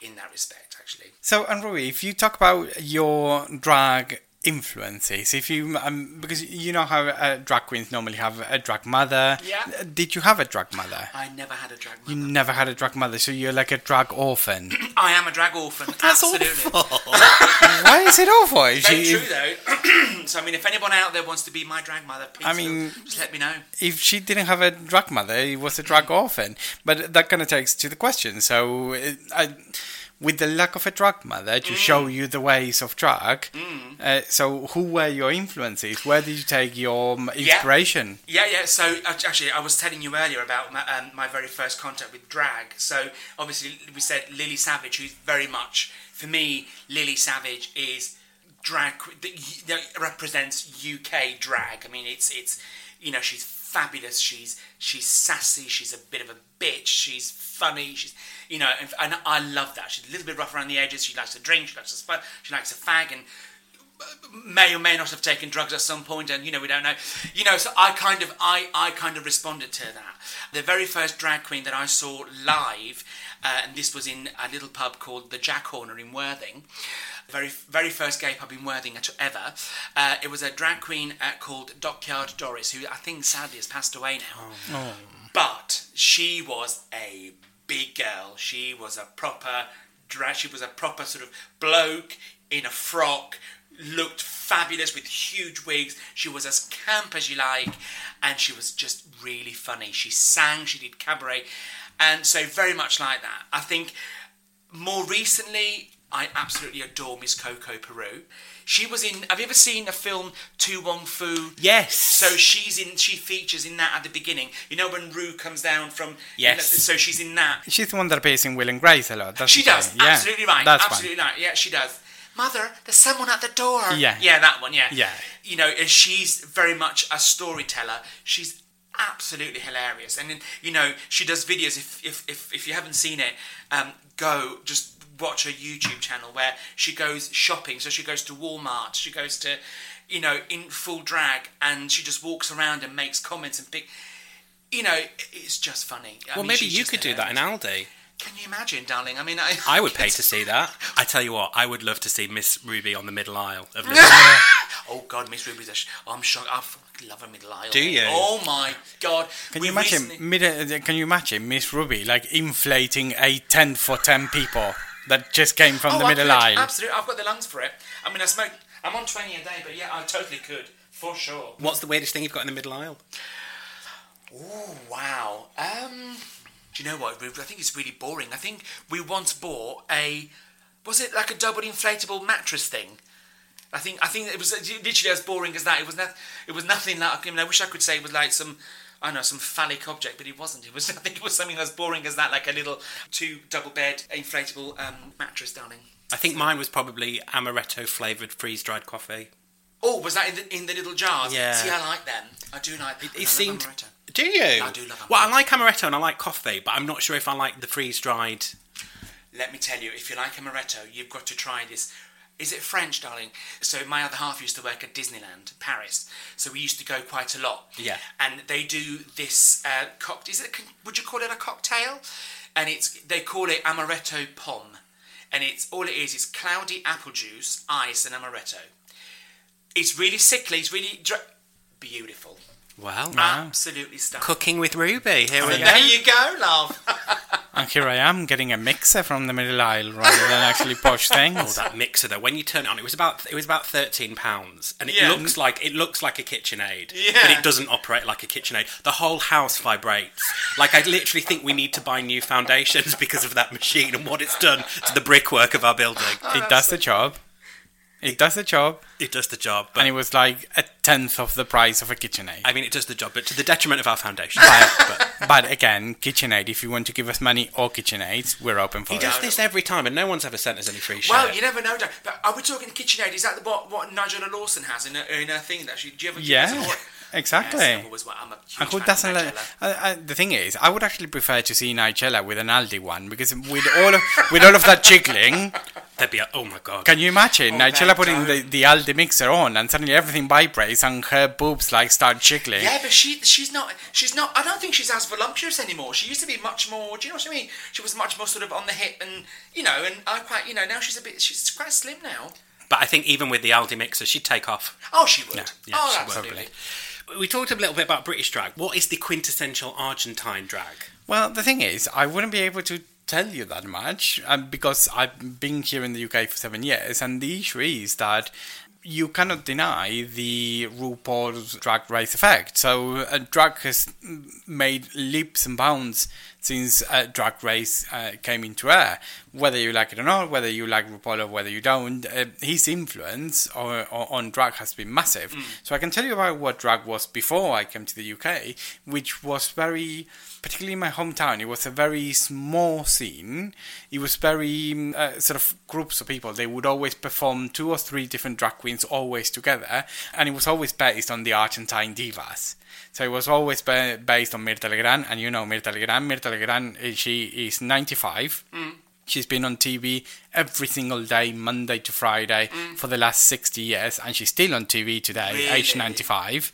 B: in that respect, actually.
D: So, and Rui, if you talk about your drag influences, if you um, because you know how uh, drag queens normally have a drag mother.
B: Yeah.
D: Uh, Did you have a drag mother?
B: I never had a drag
D: You never had a drag mother, so you're like a drag orphan. [clears throat]
B: I am a drag orphan. [laughs]
C: That's
B: absolutely.
C: awful.
D: Why is it awful?
B: Very
D: she-
B: true though. [clears throat] so I mean, if anyone out there wants to be my drag mother, please
D: I mean-
B: just let me know.
D: if she didn't have a drag mother, it was a drag orphan. But that kind of takes to the question. So, uh, I, with the lack of a drag mother to show you the ways of drag, uh, so who were your influences? Where did you take your inspiration?
B: Yeah, yeah. So actually, I was telling you earlier about my, um, my very first contact with drag. So obviously, we said Lily Savage, who's very much for me. Lily Savage is drag que- that y- that represents UK drag. I mean, it's it's you know she's fabulous. She's she's sassy. She's a bit of a bitch. She's funny. She's you know, and, and I love that. She's a little bit rough around the edges. She likes to drink. She likes to she likes to fag and may or may not have taken drugs at some point and you know we don't know you know so i kind of i i kind of responded to that the very first drag queen that i saw live uh, and this was in a little pub called the jack horner in worthing very very first gay pub in worthing ever uh, it was a drag queen uh, called dockyard doris who i think sadly has passed away now but she was a big girl. She was a proper drag. She was a proper sort of bloke in a frock. Looked fabulous with huge wigs. She was as camp as you like, and she was just really funny. She sang. She did cabaret, and so very much like that. I think more recently, I absolutely adore Miss Coco Peru. She was in. Have you ever seen a film To Wong Foo?
C: Yes.
B: So she's in. She features in that at the beginning. You know when Ru comes down from.
C: Yes.
B: So she's in that.
D: She's the one that appears in Will and Grace a lot.
B: She does.
D: Yeah,
B: Absolutely right.
D: That's
B: absolutely right. Yeah, she does. Mother, there's someone at the door.
D: Yeah.
B: Yeah, that one. Yeah.
D: Yeah.
B: You know, and she's very much a storyteller. She's absolutely hilarious, and then, you know, she does videos. If if if, if you haven't seen it, um, go just watch her YouTube channel where she goes shopping. So she goes to Walmart. She goes to, you know, in full drag, and she just walks around and makes comments and pick. You know, it's just funny. I
C: Well,
B: mean,
C: maybe you could do that in. Aldi.
B: Can you imagine, darling? I mean, I,
C: I would pay [laughs] to see that. I tell you what, I would love to see Miss Ruby on the middle aisle of [laughs]
B: Oh God, Miss Ruby's a. Sh- I'm shocked. I fucking love her middle aisle.
C: Do you?
B: Oh my God.
D: Can
B: We
D: you imagine?
B: recently-
D: Mid- uh, can you imagine Miss Ruby like inflating a tent for ten people that just came from
B: Oh,
D: the
B: I
D: middle
B: could,
D: aisle?
B: Absolutely, I've got the lungs for it. I mean, I smoke. I'm on twenty a day, but yeah, I totally could for sure.
C: What's the weirdest thing you've got in the middle aisle?
B: Oh wow. Do you know what? Ruby? I think it's really boring. I think we once bought a. Was it like a double inflatable mattress thing? I think I think it was literally as boring as that. It was not. It was nothing like. I mean, I wish I could say it was like some. I don't know some phallic object, but it wasn't. It was. [laughs] I think it was something as boring as that, like a little two double bed inflatable um, mattress, darling.
C: I think mine was probably amaretto flavoured freeze dried coffee.
B: Oh, was that in the in the little jars?
C: Yeah.
B: See, I like them. I do like.
C: It, it seemed.
B: amaretto.
C: Do you?
B: I do love
C: Well, I like amaretto and I like coffee, but I'm not sure if I like the freeze dried.
B: Let me tell you, if you like amaretto, you've got to try this. Is it French, darling? So my other half used to work at Disneyland, Paris. So we used to go quite a lot.
C: Yeah.
B: And they do this uh, cocktail. Is it? Would you call it a cocktail? And it's they call it amaretto pomme, and it's all it is is cloudy apple juice, ice, and amaretto. It's really sickly. It's really dr- beautiful.
C: Well, ah,
B: Absolutely stunning.
C: cooking with Ruby. Here we go.
B: There you go, love. [laughs]
D: And here I am getting a mixer from the middle aisle rather than actually posh [laughs] things.
C: Oh, that mixer though. When you turn it on, it was about it was about thirteen pounds, and it
B: Yeah.
C: looks like it looks like a KitchenAid,
B: Yeah.
C: but it doesn't operate like a KitchenAid. The whole house vibrates. Like I literally think we need to buy new foundations [laughs] because of that machine and what it's done to the brickwork of our building.
D: It does the job. It does the job,
C: It does the job, but
D: and it was like a tenth of the price of a KitchenAid.
C: I mean, it does the job, but to the detriment of our foundation.
D: but, [laughs] but again, KitchenAid, if you want to give us money or KitchenAids, we're open for
C: He
D: it.
C: He does this every time, and no one's ever sent us any free shit.
B: Well, you never know, Dan. But are we talking KitchenAid? Is that the, what what Nigella Lawson has in her, in her thing that she? Do you ever? do you ever
D: Yeah,
B: support-
D: exactly.
B: Yes, I've always, I'm a huge
D: And who
B: fan
D: doesn't like?
B: Nigella.
D: Uh, uh, the thing is, I would actually prefer to see Nigella with an Aldi one because with all of with all of that jiggling,
C: There'd be a, oh my god.
D: can you imagine
B: Oh,
D: Nigella
B: there
D: putting
B: you
D: the, the Aldi mixer on and suddenly everything vibrates and her boobs like start jiggling?
B: Yeah, but she she's not she's not. I don't think she's as voluptuous anymore. She used to be much more. Do you know what I mean? She was much more sort of on the hip, and you know, and I quite you know now she's a bit she's quite slim now.
C: But I think even with the Aldi mixer, she'd take off.
B: Oh, she would.
C: yeah,
B: oh,
C: she would. We talked a little bit about British drag. What is the quintessential Argentine drag?
D: Well, the thing is, I wouldn't be able to tell you that much um, because I've been here in the UK for seven years, and the issue is that you cannot deny the RuPaul's Drag Race effect. So, uh, drag has made leaps and bounds since uh, Drag Race uh, came into air. Whether you like it or not, whether you like RuPaul or whether you don't, uh, his influence or, on drag has been massive. So I can tell you about what drag was before I came to the UK, which was very, particularly in my hometown, it was a very small scene. It was very mm, uh, sort of groups of people. They would always perform two or three different drag queens always together, and it was always based on the Argentine divas. So it was always ba- based on Mirta Legrand, and you know Mirta Legrand. Mirta Legrand, eh, she is 95. She's been on TV every single day, Monday to Friday, for the last 60 years, and she's still on TV today, age 95.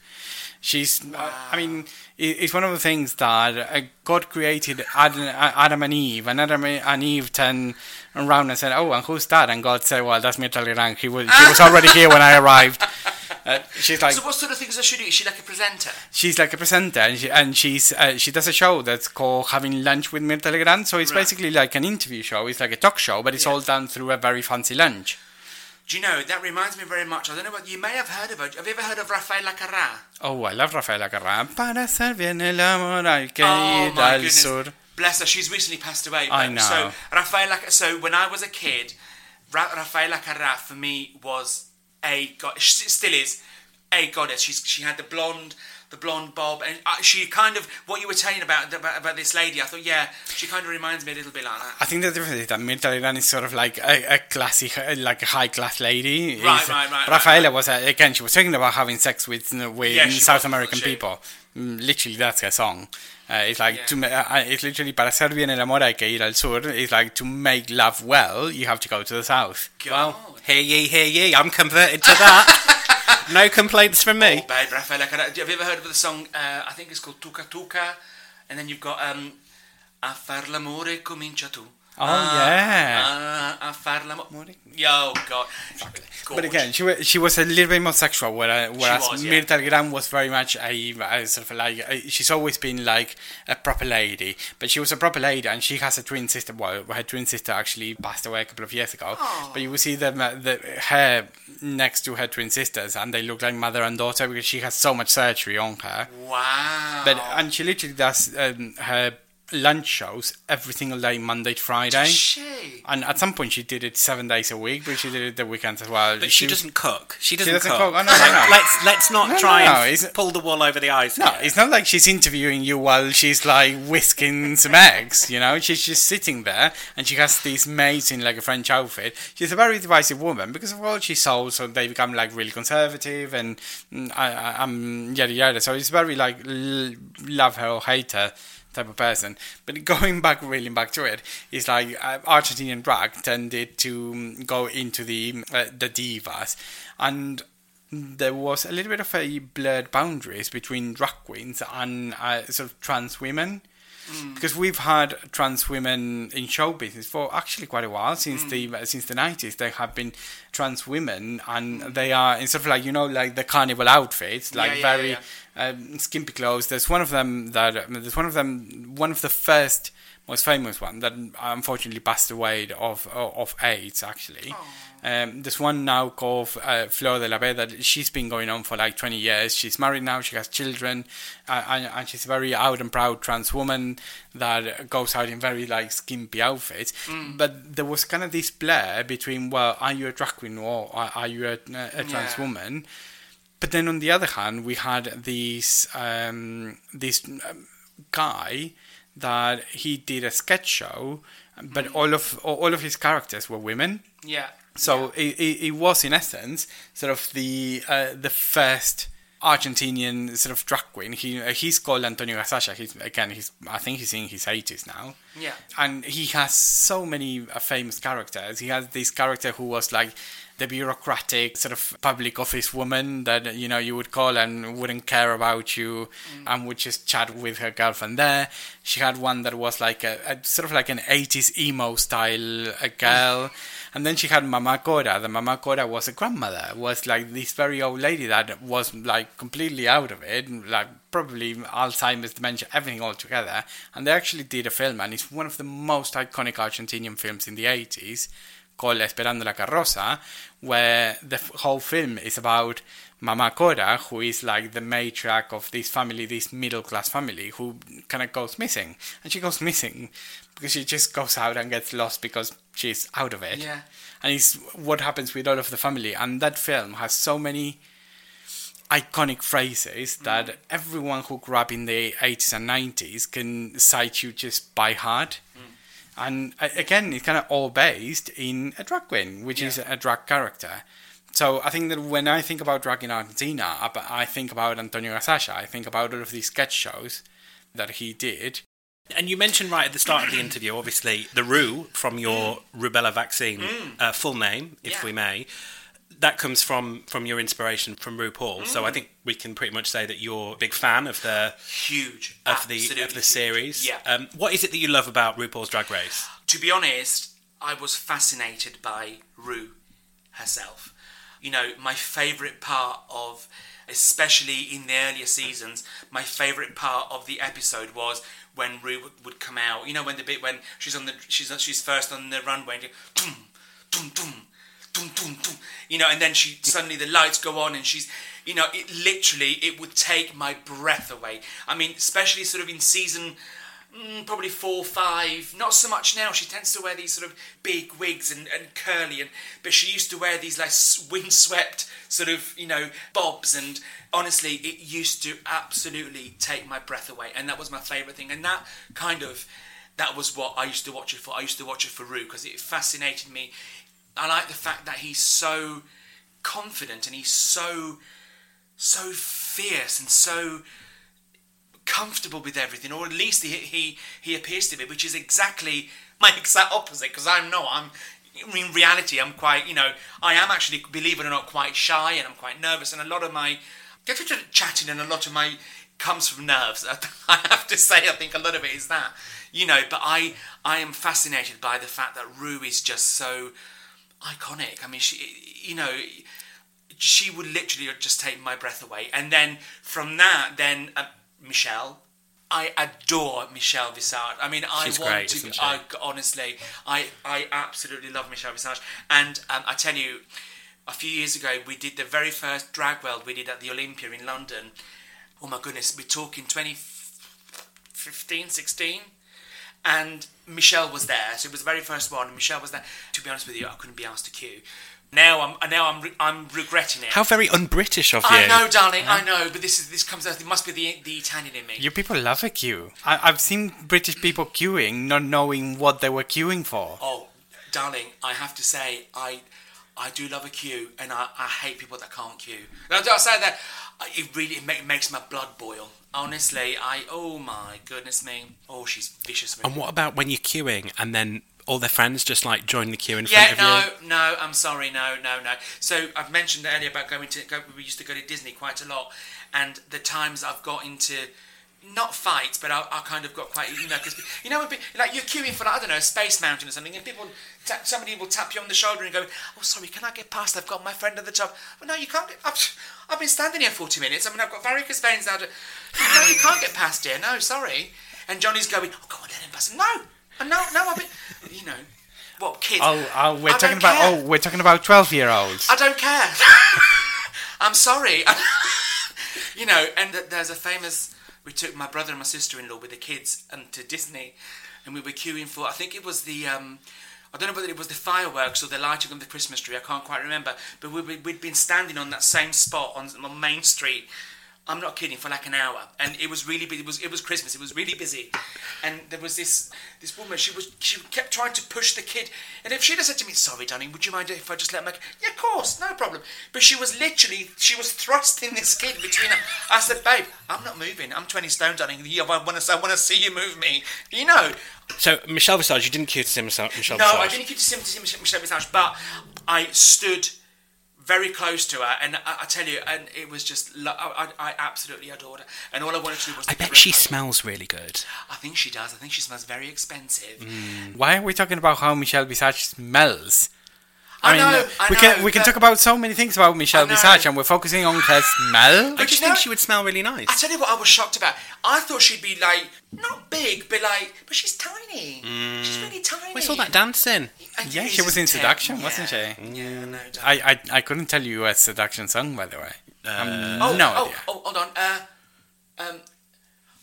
D: She's, uh, I mean, it's one of the things that uh, God created Adam, Adam and Eve, and Adam and Eve turned around and said, "Oh, and who's that?" And God said, "Well, that's Mirta Legrand. He was, she was already here when I arrived." [laughs] Uh, she's like,
B: So, what sort of things does she do? Is she like a presenter?
D: she's like a presenter and, she, and she's uh, she does a show that's called having lunch with Mirta Legrand so it's
B: Right.
D: basically like an interview show it's like a talk show but it's all done through a very fancy lunch
B: Do you know that reminds me very much? I don't know what you may have heard of her. Have you ever heard of Raffaella Carrà?
D: oh I love Raffaella Carrà para hacer bien el amor hay que
B: Oh
D: ir al sur
B: Bless her, she's recently passed away.
D: I know.
B: So Raffaella, so when I was a kid, Ra- Raffaella Carrà for me was a god. She still is a goddess. She's she had the blonde, the blonde bob, and she kind of what you were telling about, about about this lady. I thought, yeah, she kind of reminds me a little bit like that.
D: I think the difference is that Mirta Legrand is sort of like a, a classy, like a high class lady.
B: Right,
D: Is-
B: right, right,
D: Raffaella
B: right.
D: was uh, again. She was talking about having sex with with
B: Yeah,
D: South
B: was,
D: American people. Literally, that's her song. Uh, it's like
B: Yeah.
D: to uh, it's literally para hacer bien el amor hay que ir al sur. It's like to make love well, you have to go to the south.
B: God.
C: Hear ye, hear ye. I'm converted to that. [laughs] no complaints from me.
B: Oh, babe, Raffaella Carrà. Have you ever heard of the song? Uh, I think it's called Tuca Tuca, and then you've got um, A far l'amore comincia tu.
D: Oh,
B: Ah,
D: yeah.
B: ah, a far l'amore. Yo, God.
D: But again, she was she was a little bit more sexual, whereas, whereas
B: was, yeah.
D: Legrand was very much a, a sort of like a, she's always been like a proper lady, but she was a proper lady, and she has a twin sister. Well, her twin sister actually passed away a couple of years ago, but you will see them uh, the her next to her twin sisters, and they look like mother and daughter because she has so much surgery on her.
B: Wow.
D: But and she literally does um, her lunch shows every single day, Monday to Friday. And at some point, she did it seven days a week, but she did it the weekends as well.
C: But she, doesn't cook. She doesn't,
D: doesn't
C: cook.
D: cook. Oh, no, no, no.
C: Let's let's not
D: No, no,
C: try
D: no,
C: and
D: it's-
C: pull the wool over the eyes.
D: No,
C: here.
D: it's not like she's interviewing you while she's like whisking some eggs, you know? She's just sitting there and she has these maids in like a French outfit. She's a very divisive woman because of all she sold, so they become like really conservative and mm, I, I, um, yada yada. So it's very like l- love her or hate her type of person. But going back, really back to it, it, is like uh, Argentinian drag tended to mm, go into the uh, the divas and there was a little bit of a blurred boundaries between drag queens and uh, sort of trans women. Because we've had trans women in show business for actually quite a while since the since the nineties. There have been trans women, and they are in sort of like you know like the carnival outfits, like
B: Yeah, yeah,
D: very
B: yeah,
D: Um, skimpy clothes. There's one of them that there's one of them one of the first most famous one that unfortunately passed away of of AIDS actually. Um, there's one now called uh, Flor de la V that she's been going on for like 20 years. She's married now, she has children, uh, and, and she's a very out and proud trans woman that goes out in very like skimpy outfits. But there was kind of this blur between, well, are you a drag queen or are, are you a, a trans
B: Yeah.
D: woman? But then on the other hand, we had this um, this um, guy that he did a sketch show, but all of all of his characters were women.
B: Yeah.
D: So it, it, it was in essence sort of the uh, the first Argentinian sort of drag queen. He uh, he's called Antonio Gasalla. He's again he's I think he's in his eighties now.
B: Yeah.
D: And he has so many uh, famous characters. He has this character who was like the bureaucratic sort of public office woman that you know you would call and wouldn't care about you and would just chat with her girlfriend there. She had one that was like a, a sort of like an 80s emo style uh, girl. And then she had Mama Cora. The Mama Cora was a grandmother, was like this very old lady that was like completely out of it, like probably Alzheimer's, dementia, everything all together. And they actually did a film, and it's one of the most iconic Argentinian films in the 80s called Esperando la Carroza, where the whole film is about Mama Cora, who is like the matriarch of this family, this middle class family, who kind of goes missing. And she goes missing because she just goes out and gets lost because she's out of it.
B: Yeah.
D: And it's what happens with all of the family. And that film has so many iconic phrases mm. that everyone who grew up in the 80s and 90s can cite you just by heart. And uh, again, it's kind of all based in a drag queen, which is a drag character. So I think that when I think about drag in Argentina, I- I think about Antonio Gasalla. I think about all of these sketch shows that he did.
C: And you mentioned right at the start of the interview, obviously, the Ru from your rubella vaccine uh, full name, if
B: Yeah.
C: we may. That comes from from your inspiration from RuPaul. So I think we can pretty much say that you're a big fan of the
B: Huge.
C: of the of the
B: huge.
C: series.
B: Yeah.
C: Um, what is it that you love about RuPaul's Drag Race?
B: to be honest, I was fascinated by Ru herself. You know, my favourite part of, especially in the earlier seasons, my favourite part of the episode was when Ru would, would come out. You know, when the bit when she's on the she's she's first on the runway, and you go, dum, dum, dum, You know, and then she suddenly the lights go on, and she's, you know, it literally it would take my breath away. I mean, especially sort of in season mm, probably four, five. Not so much now. She tends to wear these sort of big wigs and, and curly, and but she used to wear these like windswept sort of you know bobs. And honestly, it used to absolutely take my breath away, and that was my favourite thing. And that kind of that was what I used to watch it for. I used to watch it for Ru because it fascinated me. I like the fact that he's so confident and he's so so fierce and so comfortable with everything, or at least he he, he appears to be, which is exactly [laughs] my exact opposite. Because I'm not. I'm in reality, I'm quite. You know, I am actually, believe it or not, quite shy, and I'm quite nervous, and a lot of my chatting, and a lot of my comes from nerves. [laughs] I have to say, I think a lot of it is that. You know, but I I am fascinated by the fact that Ru is just so iconic. I mean, she, you know, she would literally just take my breath away. And then from that, then uh, Michelle. I adore Michelle Visage. I mean, I
C: She's
B: want
C: great,
B: to. I honestly, I I absolutely love Michelle Visage. And um, I tell you, a few years ago, we did the very first drag world we did at the Olympia in London. Oh my goodness, we're talking 2015, 16 and Michelle was there. So it was the very first one. And Michelle was there. To be honest with you, I couldn't be asked to queue. Now I'm now I'm re- I'm regretting it.
C: How very un-British of you.
B: I know, darling. I mm. know, but this is this comes out. It must be the the Italian in me.
D: You people love a queue. I, I've seen British people queuing, not knowing what they were queuing for.
B: Oh, darling, I have to say, I I do love a queue, and I, I hate people that can't queue. Now, I say that it really it make, makes my blood boil. Honestly, I oh my goodness me. Oh, she's vicious. With
C: And what about when you're queuing and then all their friends just like join the queue in
B: Yeah,
C: front of you?
B: Yeah, no, no, I'm sorry, no, no, no. So I've mentioned earlier about going to, go, we used to go to Disney quite a lot, and the times I've got into, not fight, but I, I kind of got quite, you know, because, you know, when pe- like you're queuing for, like, I don't know, Space Mountain or something, and people, tap, somebody will tap you on the shoulder and go, oh, sorry, can I get past? I've got my friend at the top. Well, no, you can't get, I've, I've been standing here 40 minutes, I mean, I've got varicose veins out of, no, you can't get past here, no, sorry. And Johnny's going, oh, come on, let him pass. No, no, no, I've been, you know, what, kids?
D: Oh, oh, we're
B: I
D: talking about
B: care.
D: oh, we're talking about twelve-year-olds.
B: I don't care. [laughs] I'm sorry. [laughs] you know, and there's a famous. We took my brother and my sister-in-law with the kids and to Disney, and we were queuing for. I think it was the. Um, I don't know whether it was the fireworks or the lighting of the Christmas tree. I can't quite remember. But we, we'd been standing on that same spot on, on Main Street. I'm not kidding for like an hour, and it was really busy. It was it was Christmas. It was really busy, and there was this this woman. She was she kept trying to push the kid, and if she'd have said to me, "Sorry, darling, would you mind if I just let him?" Yeah, of course, no problem. But she was literally she was thrusting this kid between. I said, "Babe, I'm not moving. I'm 20 stone, darling. Yeah, I want to I want to see you move me. You know."
C: So Michelle Visage, you didn't queue to see Michelle, Michelle
B: No, I didn't get to see to see Michelle Michelle Visage, but I stood very close to her, and I, I tell you, and it was just lo- I, I absolutely adored her, and all I wanted to do was.
C: I bet she
B: hug.
C: smells really good.
B: I think she does. I think she smells very expensive. Mm.
D: Why are we talking about how Michelle Visage smells?
B: I, know.
D: uh,
B: I
D: we
B: know,
D: can we can talk about so many things about Michelle
B: I.
D: Visage, and we're focusing on her smell.
C: I just
B: you
C: think she would smell really nice.
B: I tell you what, I was shocked about. I thought she'd be like not big, but like, but she's tiny. She's really tiny.
C: We saw that dancing?
B: And
D: Yeah, she was in Seduction,
B: yeah.
D: wasn't she?
B: Yeah, no. don't-
D: I, I I couldn't tell you a seduction song, by the way. Um,
B: oh,
D: no
B: oh,
D: idea.
B: oh, hold on. Uh, um,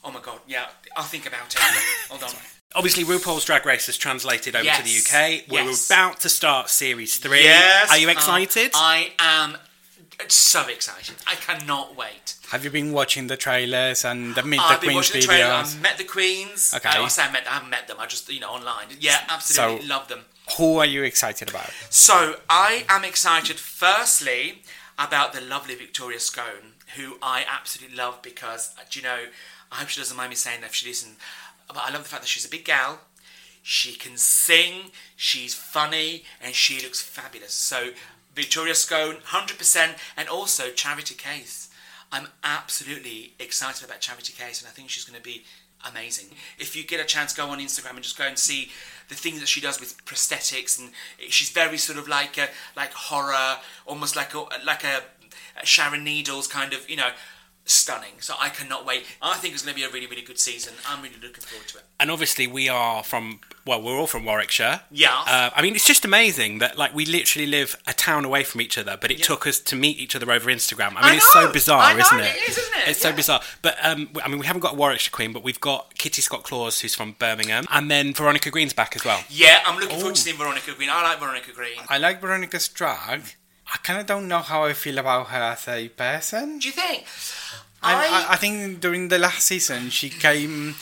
B: oh my god. Yeah, I'll think about it. [laughs] hold on.
C: Obviously, RuPaul's Drag Race has translated over to the UK. We're
B: Yes.
C: about to start series three.
B: Yes.
C: Are you excited?
B: I am so excited. I cannot wait.
D: Have you been watching the trailers and the Meet the
B: I've been
D: Queens
B: the trailer.
D: videos?
B: I've met the queens.
D: Okay.
B: I say I met. I haven't met them. I just you know online. Yeah, absolutely
D: So-
B: love them.
D: Who are you excited about?
B: So I am excited. Firstly, about the lovely Victoria Scone, who I absolutely love because uh, do you know? I hope she doesn't mind me saying that if she listens. I love the fact that she's a big gal. She can sing. She's funny, and she looks fabulous. So Victoria Scone, hundred percent, and also Charity Case. I'm absolutely excited about Charity Case, and I think she's going to be amazing. If you get a chance, go on Instagram and just go and see the things that she does with prosthetics, and she's very sort of like a like horror, almost like a like a Sharon Needles kind of, you know. Stunning. So I cannot wait. I think it's going to be a really, really good season. I'm really looking forward to it.
C: and obviously, we are from well, we're all from Warwickshire.
B: Yeah.
C: Uh, I mean, it's just amazing that like we literally live a town away from each other, but it
B: Yeah.
C: took us to meet each other over Instagram. I
B: I
C: mean, it's so bizarre,
B: I know,
C: isn't it?
B: it is, isn't it?
C: It's so bizarre. But um, I mean, we haven't got a Warwickshire queen, but we've got Kitty Scott Claus, who's from Birmingham, and then Veronica Green's back as well.
B: Yeah, I'm looking forward to seeing Veronica Green. I like Veronica Green.
D: I like Veronica's drag. I kind of don't know how I feel about her as a person.
B: Do you think?
D: I, I, I think during the last season she came,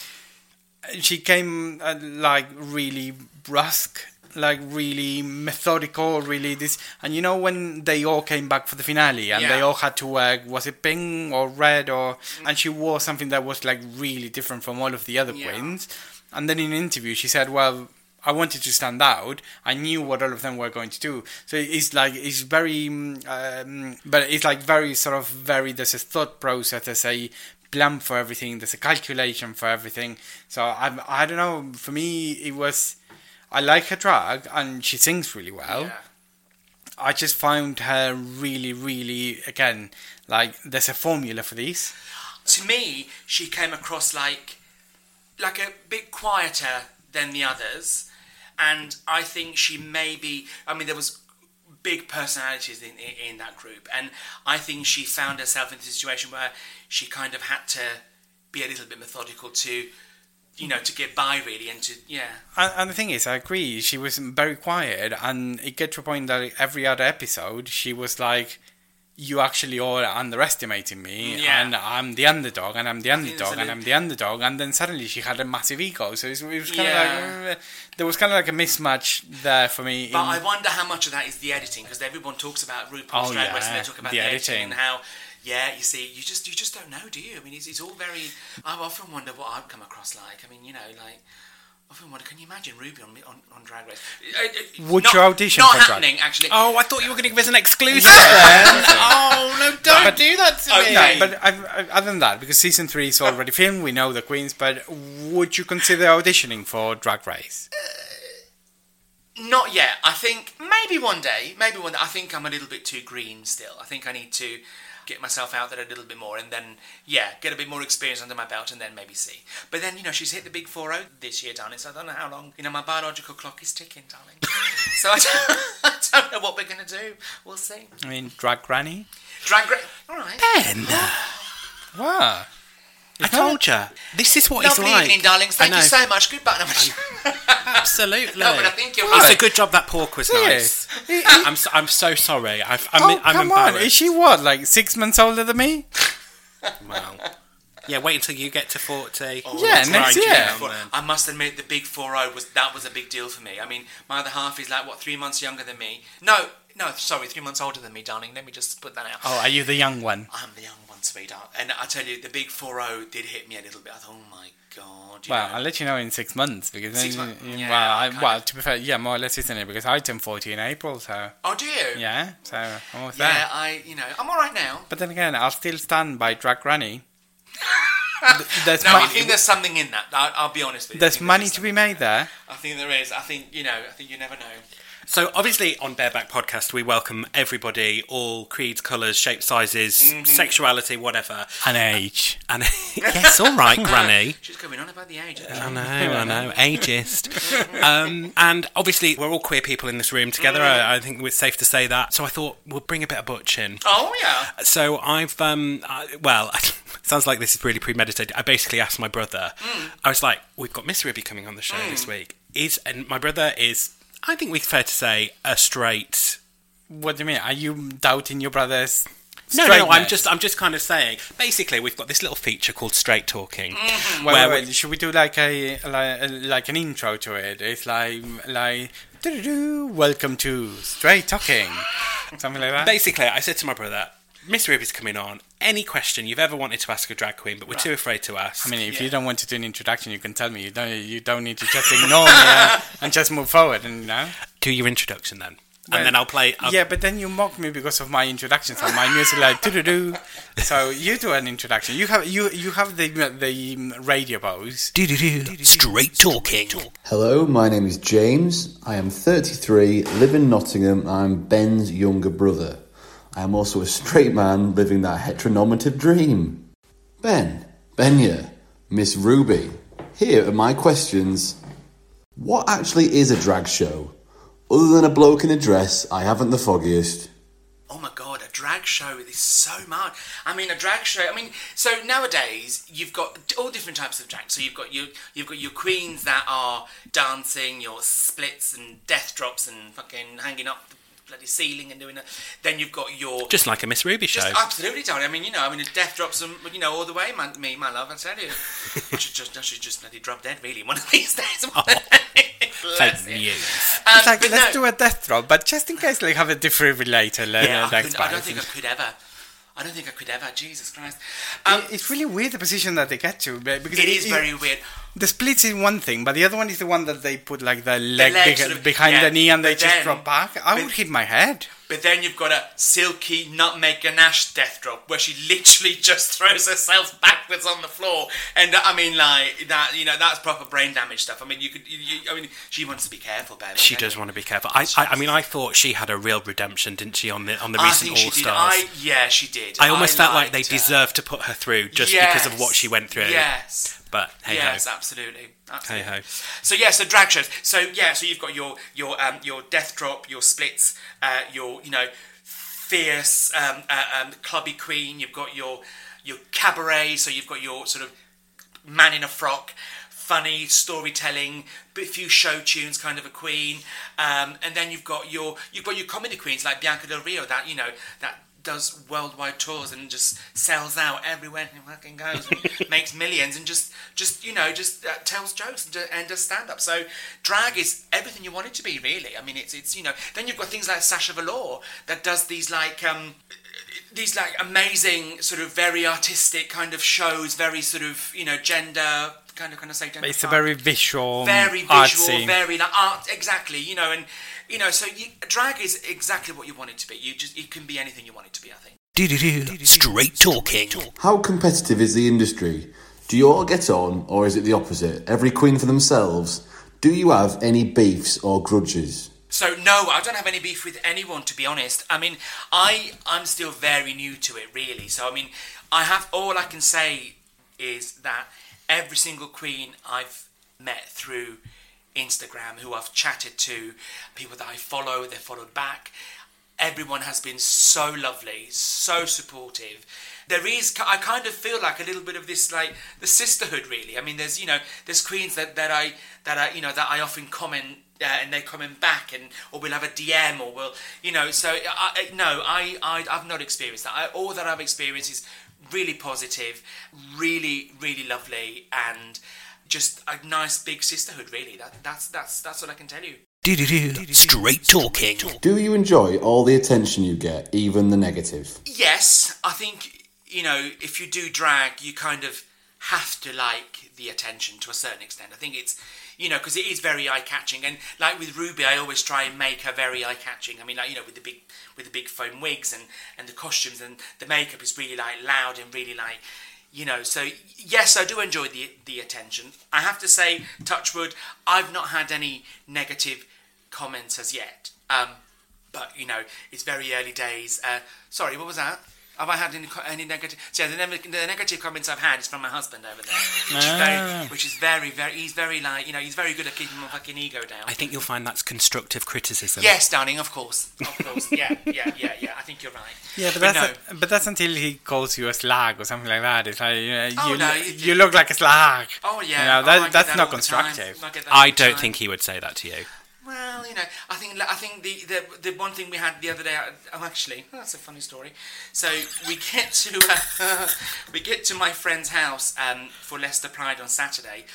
D: she came uh, like really brusque, like really methodical, really this. And you know when they all came back for the finale and they all had to wear was it pink or red or and she wore something that was like really different from all of the other
B: Yeah.
D: queens. And then in an interview she said, well. I wanted to stand out. I knew what all of them were going to do. So it's like it's very, mm, um, but it's like very sort of very. There's a thought process. There's a plan for everything. There's a calculation for everything. So I, I don't know. For me, it was. I like her drag, and she sings really well.
B: Yeah.
D: I just found her really, really again like there's a formula for these.
B: to me, she came across like like a bit quieter than the others, and I think she maybe. I mean, there was big personalities in, in, in that group, and I think she found herself in a situation where she kind of had to be a little bit methodical to you know, to get by really, and to yeah.
D: And, and the thing is, I agree. She was very quiet, and it get to a point that every other episode, she was like, "You actually are underestimating me,
B: Yeah.
D: and I'm the underdog, and I'm the underdog, and I'm the underdog." And then suddenly she had a massive ego, so it was, it was kind
B: Yeah.
D: of like uh, there was kind of like a mismatch there for me.
B: But I wonder how much of that is the editing because everyone talks about RuPaul's
D: Oh,
B: Drag Race and they talk about
D: the
B: the, editing.
D: editing.
B: and how. Yeah, you see, you just you just don't know, do you? I mean, it's, it's all very. I often wonder what I'd come across like. I mean, you know, like. I often wonder, can you imagine Ruby on on, on Drag Race? Uh, uh,
D: Would
B: not-
D: you audition
B: Not
D: for Drag-
B: happening, actually.
C: Oh, I thought you were going to give us an exclusive. Then. [laughs] oh no! Don't do that to
B: Okay.
C: me.
D: No, but I, I, other than that, because season three is already filmed, we know the queens. But would you consider auditioning for Drag Race?
B: Not yet. I think maybe one day. Maybe one day. I think I'm a little bit too green still. I think I need to get myself out there a little bit more and then, yeah, get a bit more experience under my belt and then maybe see. But then, you know, she's hit the big 4 0 this year, darling, so I don't know how long. You know, my biological clock is ticking, darling. [laughs] so I don't, [laughs] I don't know what we're going to do. We'll see.
D: I mean, Drag Granny.
B: Drag race. All right.
C: Ben,
D: Wow.
C: I told you. This is what
B: Lovely
C: it's like.
B: evening, darlings. Thank
C: I
B: you
C: know.
B: so much. Goodbye. [laughs] No,
C: Absolutely.
B: No, but I think you're
C: It's
B: right.
C: a good job that pork was nice. I'm so, I'm so sorry. I've, I'm,
D: oh,
C: I'm
D: come on.
C: embarrassed.
D: Is she what, like six months older than me? [laughs]
C: Well, yeah. Wait until you get to forty.
B: Oh,
D: Yeah,
B: that's
D: next year.
B: yeah. I must admit, the big 4 was that was a big deal for me. I mean, my other half is like what three months younger than me. No, no, sorry, three months older than me, darling. Let me just put that out.
D: Oh, are you the young one?
B: I'm the young one, sweetheart. And I tell you, the big 4 did hit me a little bit. I thought, oh my god.
D: Well,
B: know.
D: I'll let you know in six months because then.
B: Six months,
D: you-
B: yeah,
D: well, I, well,
B: of.
D: to be fair, yeah, more or less, isn't it? Because I turned forty in April, so
B: oh, do you?
D: yeah, so almost
B: Yeah,
D: there.
B: I, you know, I'm all right now.
D: But then again, I'll still stand by Drag Granny. [laughs] There's
B: No, I think there's something in that. I, I'll be honest with you.
D: There's
B: there
D: money to be made there.
B: I think there is. I think you know. I think you never know.
C: So obviously on Bareback Podcast we welcome everybody, all creeds, colours, shapes, sizes,
B: Mm-hmm.
C: sexuality, whatever.
D: And age.
C: And [laughs] yes, all right, Granny. [laughs]
B: She's going on about the age.
C: I know, I know, [laughs] ageist. Um, and obviously, we're all queer people in this room together. I, I think it's safe to say that. So I thought we'll bring a bit of butch in.
B: Oh yeah.
C: So I've, um, I, well, sounds like this is really premeditated. I basically asked my brother. I was like, "We've got Miss Ruby coming on the show this week. Is and my brother is, I think we're fair to say, a straight."
D: What do you mean? Are you doubting your brother's?
C: No, no, no, I'm just, I'm just kind of saying. Basically, we've got this little feature called straight talking, mm-hmm.
D: Wait,
C: where
D: wait,
C: we-
D: should we do like a like, like an intro to it? It's like like welcome to straight talking, something like that.
C: Basically, I said to my brother, Miss Ruby's coming on. Any question you've ever wanted to ask a drag queen, but we're too afraid to ask.
D: I mean, if
B: Yeah.
D: you don't want to do an introduction, you can tell me. You don't. You don't need to just ignore me uh, [laughs] and just move forward. And you know.
C: do your introduction then,
D: Well,
C: and then I'll play. I'll,
D: Yeah, but then you mock me because of my introductions and my music like do do do. So you do an introduction. You have you you have the the radio bows.
C: straight talking.
E: Hello, my name is James. I am 33, live in Nottingham. I'm Ben's younger brother. I am also a straight man living that heteronormative dream. Ben, Benja, Miss Ruby, here are my questions. What actually is a drag show? Other than a bloke in a dress, I haven't the foggiest.
B: Oh my god, a drag show is so much. I mean, a drag show. I mean, so nowadays you've got all different types of drag. So you've got your you've got your queens that are dancing, your splits and death drops and fucking hanging up bloody ceiling and doing that. Then you've got your
C: Just like a Miss Ruby show.
B: Just absolutely, darling. I mean, you know, I mean, the death drops them, you know, all the way, man. Me, my love, I tell you. [laughs] I should just, I should just bloody drop dead, really, one of these days. [laughs] Bless
C: Fake news.
B: Um,
D: like let's
B: no,
D: do a death drop, but just in case, like have a defibrillator. Like,
B: yeah, I, I don't think I could ever. I don't think I could ever. Jesus Christ. Um,
D: it's really weird the position that they get to because
B: it is very weird.
D: The splits is one thing, but the other one is the one that they put like the leg
B: leg
D: beg-
B: sort of-
D: behind
B: yeah,
D: the knee and they just
B: then-
D: drop back. I would hit my head.
B: But then you've got a silky nutmeg ganache death drop where she literally [laughs] just throws herself backwards on the floor, and I mean, like that. You know, that's proper brain damage stuff. I mean, you could. You, you, I mean, she wants to be careful, baby.
C: She does want to be careful. I, I, I mean, I thought she had a real redemption, didn't she, on the on the
B: I
C: recent
B: she
C: All
B: did.
C: Stars?
B: I yeah, she did.
C: I almost felt like they
B: her.
C: deserved to put her through just because of what she went through.
B: Yes.
C: But hey
B: yes,
C: ho.
B: absolutely. absolutely.
C: Hey ho.
B: So yeah, so drag shows. So yeah, so you've got your your um your death drop, your splits, uh, your you know fierce um, uh, um clubby queen. You've got your your cabaret. So you've got your sort of man in a frock. funny storytelling, a few show tunes, kind of a queen. Um, and then you've got your you've got your comedy queens like Bianca Del Rio, that you know that does worldwide tours and just sells out everywhere he fucking goes, and [laughs] makes millions, and just just you know just uh, tells jokes and, and does stand up. So drag is everything you want it to be, really. I mean, it's it's you know. Then you've got things like Sasha Velour that does these like. Um, these like amazing sort of very artistic kind of shows very sort of you know gender kind of kind of say gender
D: It's a very visual,
B: very visual,
D: scene.
B: very like art, exactly. You know, and you know, so you, drag is exactly what you want it to be. You just it can be anything you want it to be. I think.
C: Straight talking.
E: How competitive is the industry? Do you all get on, or is it the opposite? Every queen for themselves? Do you have any beefs or grudges?
B: So no, I don't have any beef with anyone to be honest. I mean, I I'm still very new to it really. So I mean, I have all I can say is that every single queen I've met through Instagram, who I've chatted to, people that I follow, they followed back. Everyone has been so lovely, so supportive. There is, I kind of feel like a little bit of this, like the sisterhood, really. I mean, there's, you know, there's queens that, that I, that I, you know, that I often comment uh, and they're coming back, and or we'll have a DM, or we'll, you know. So I, no, I, I, I've not experienced that. I, all that I've experienced is really positive, really, really lovely, and just a nice big sisterhood. Really, that, that's that's that's what I can tell you.
C: Straight talking.
E: Do you enjoy all the attention you get, even the negative?
B: Yes, I think you know if you do drag, you kind of have to like the attention to a certain extent. I think it's you know because it is very eye catching, and like with Ruby, I always try and make her very eye catching. I mean, like you know with the big with the big foam wigs and and the costumes and the makeup is really like loud and really like you know so yes i do enjoy the the attention. I have to say touchwood i've not had any negative comments as yet. Um but you know it's very early days. Uh sorry what was that have I had any, any negative? So yeah, the, ne- the negative comments I've had is from my husband over there, which is very, which is very, very. He's very like, you know, he's very good at keeping my fucking ego down.
C: I think you'll find that's constructive criticism.
B: Yes, darling, of course, of course, yeah, yeah, yeah, yeah. I think you're right.
D: Yeah, but
B: But
D: that's
B: no.
D: but that's until he calls you a slag or something like that. It's like uh,
B: Oh,
D: you
B: no,
D: you,
B: you-
D: look like a slag.
B: Oh yeah,
D: You know,
B: oh,
D: that,
B: I get
D: that's
B: that
D: not
B: all the time.
D: constructive.
B: I get that all
C: I don't
B: time.
C: think he would say that to you.
B: Well, you know, I think I think the the, the one thing we had the other day. Oh, actually, that's a funny story. So we get to uh, [laughs] we get to my friend's house um, for Leicester Pride on Saturday,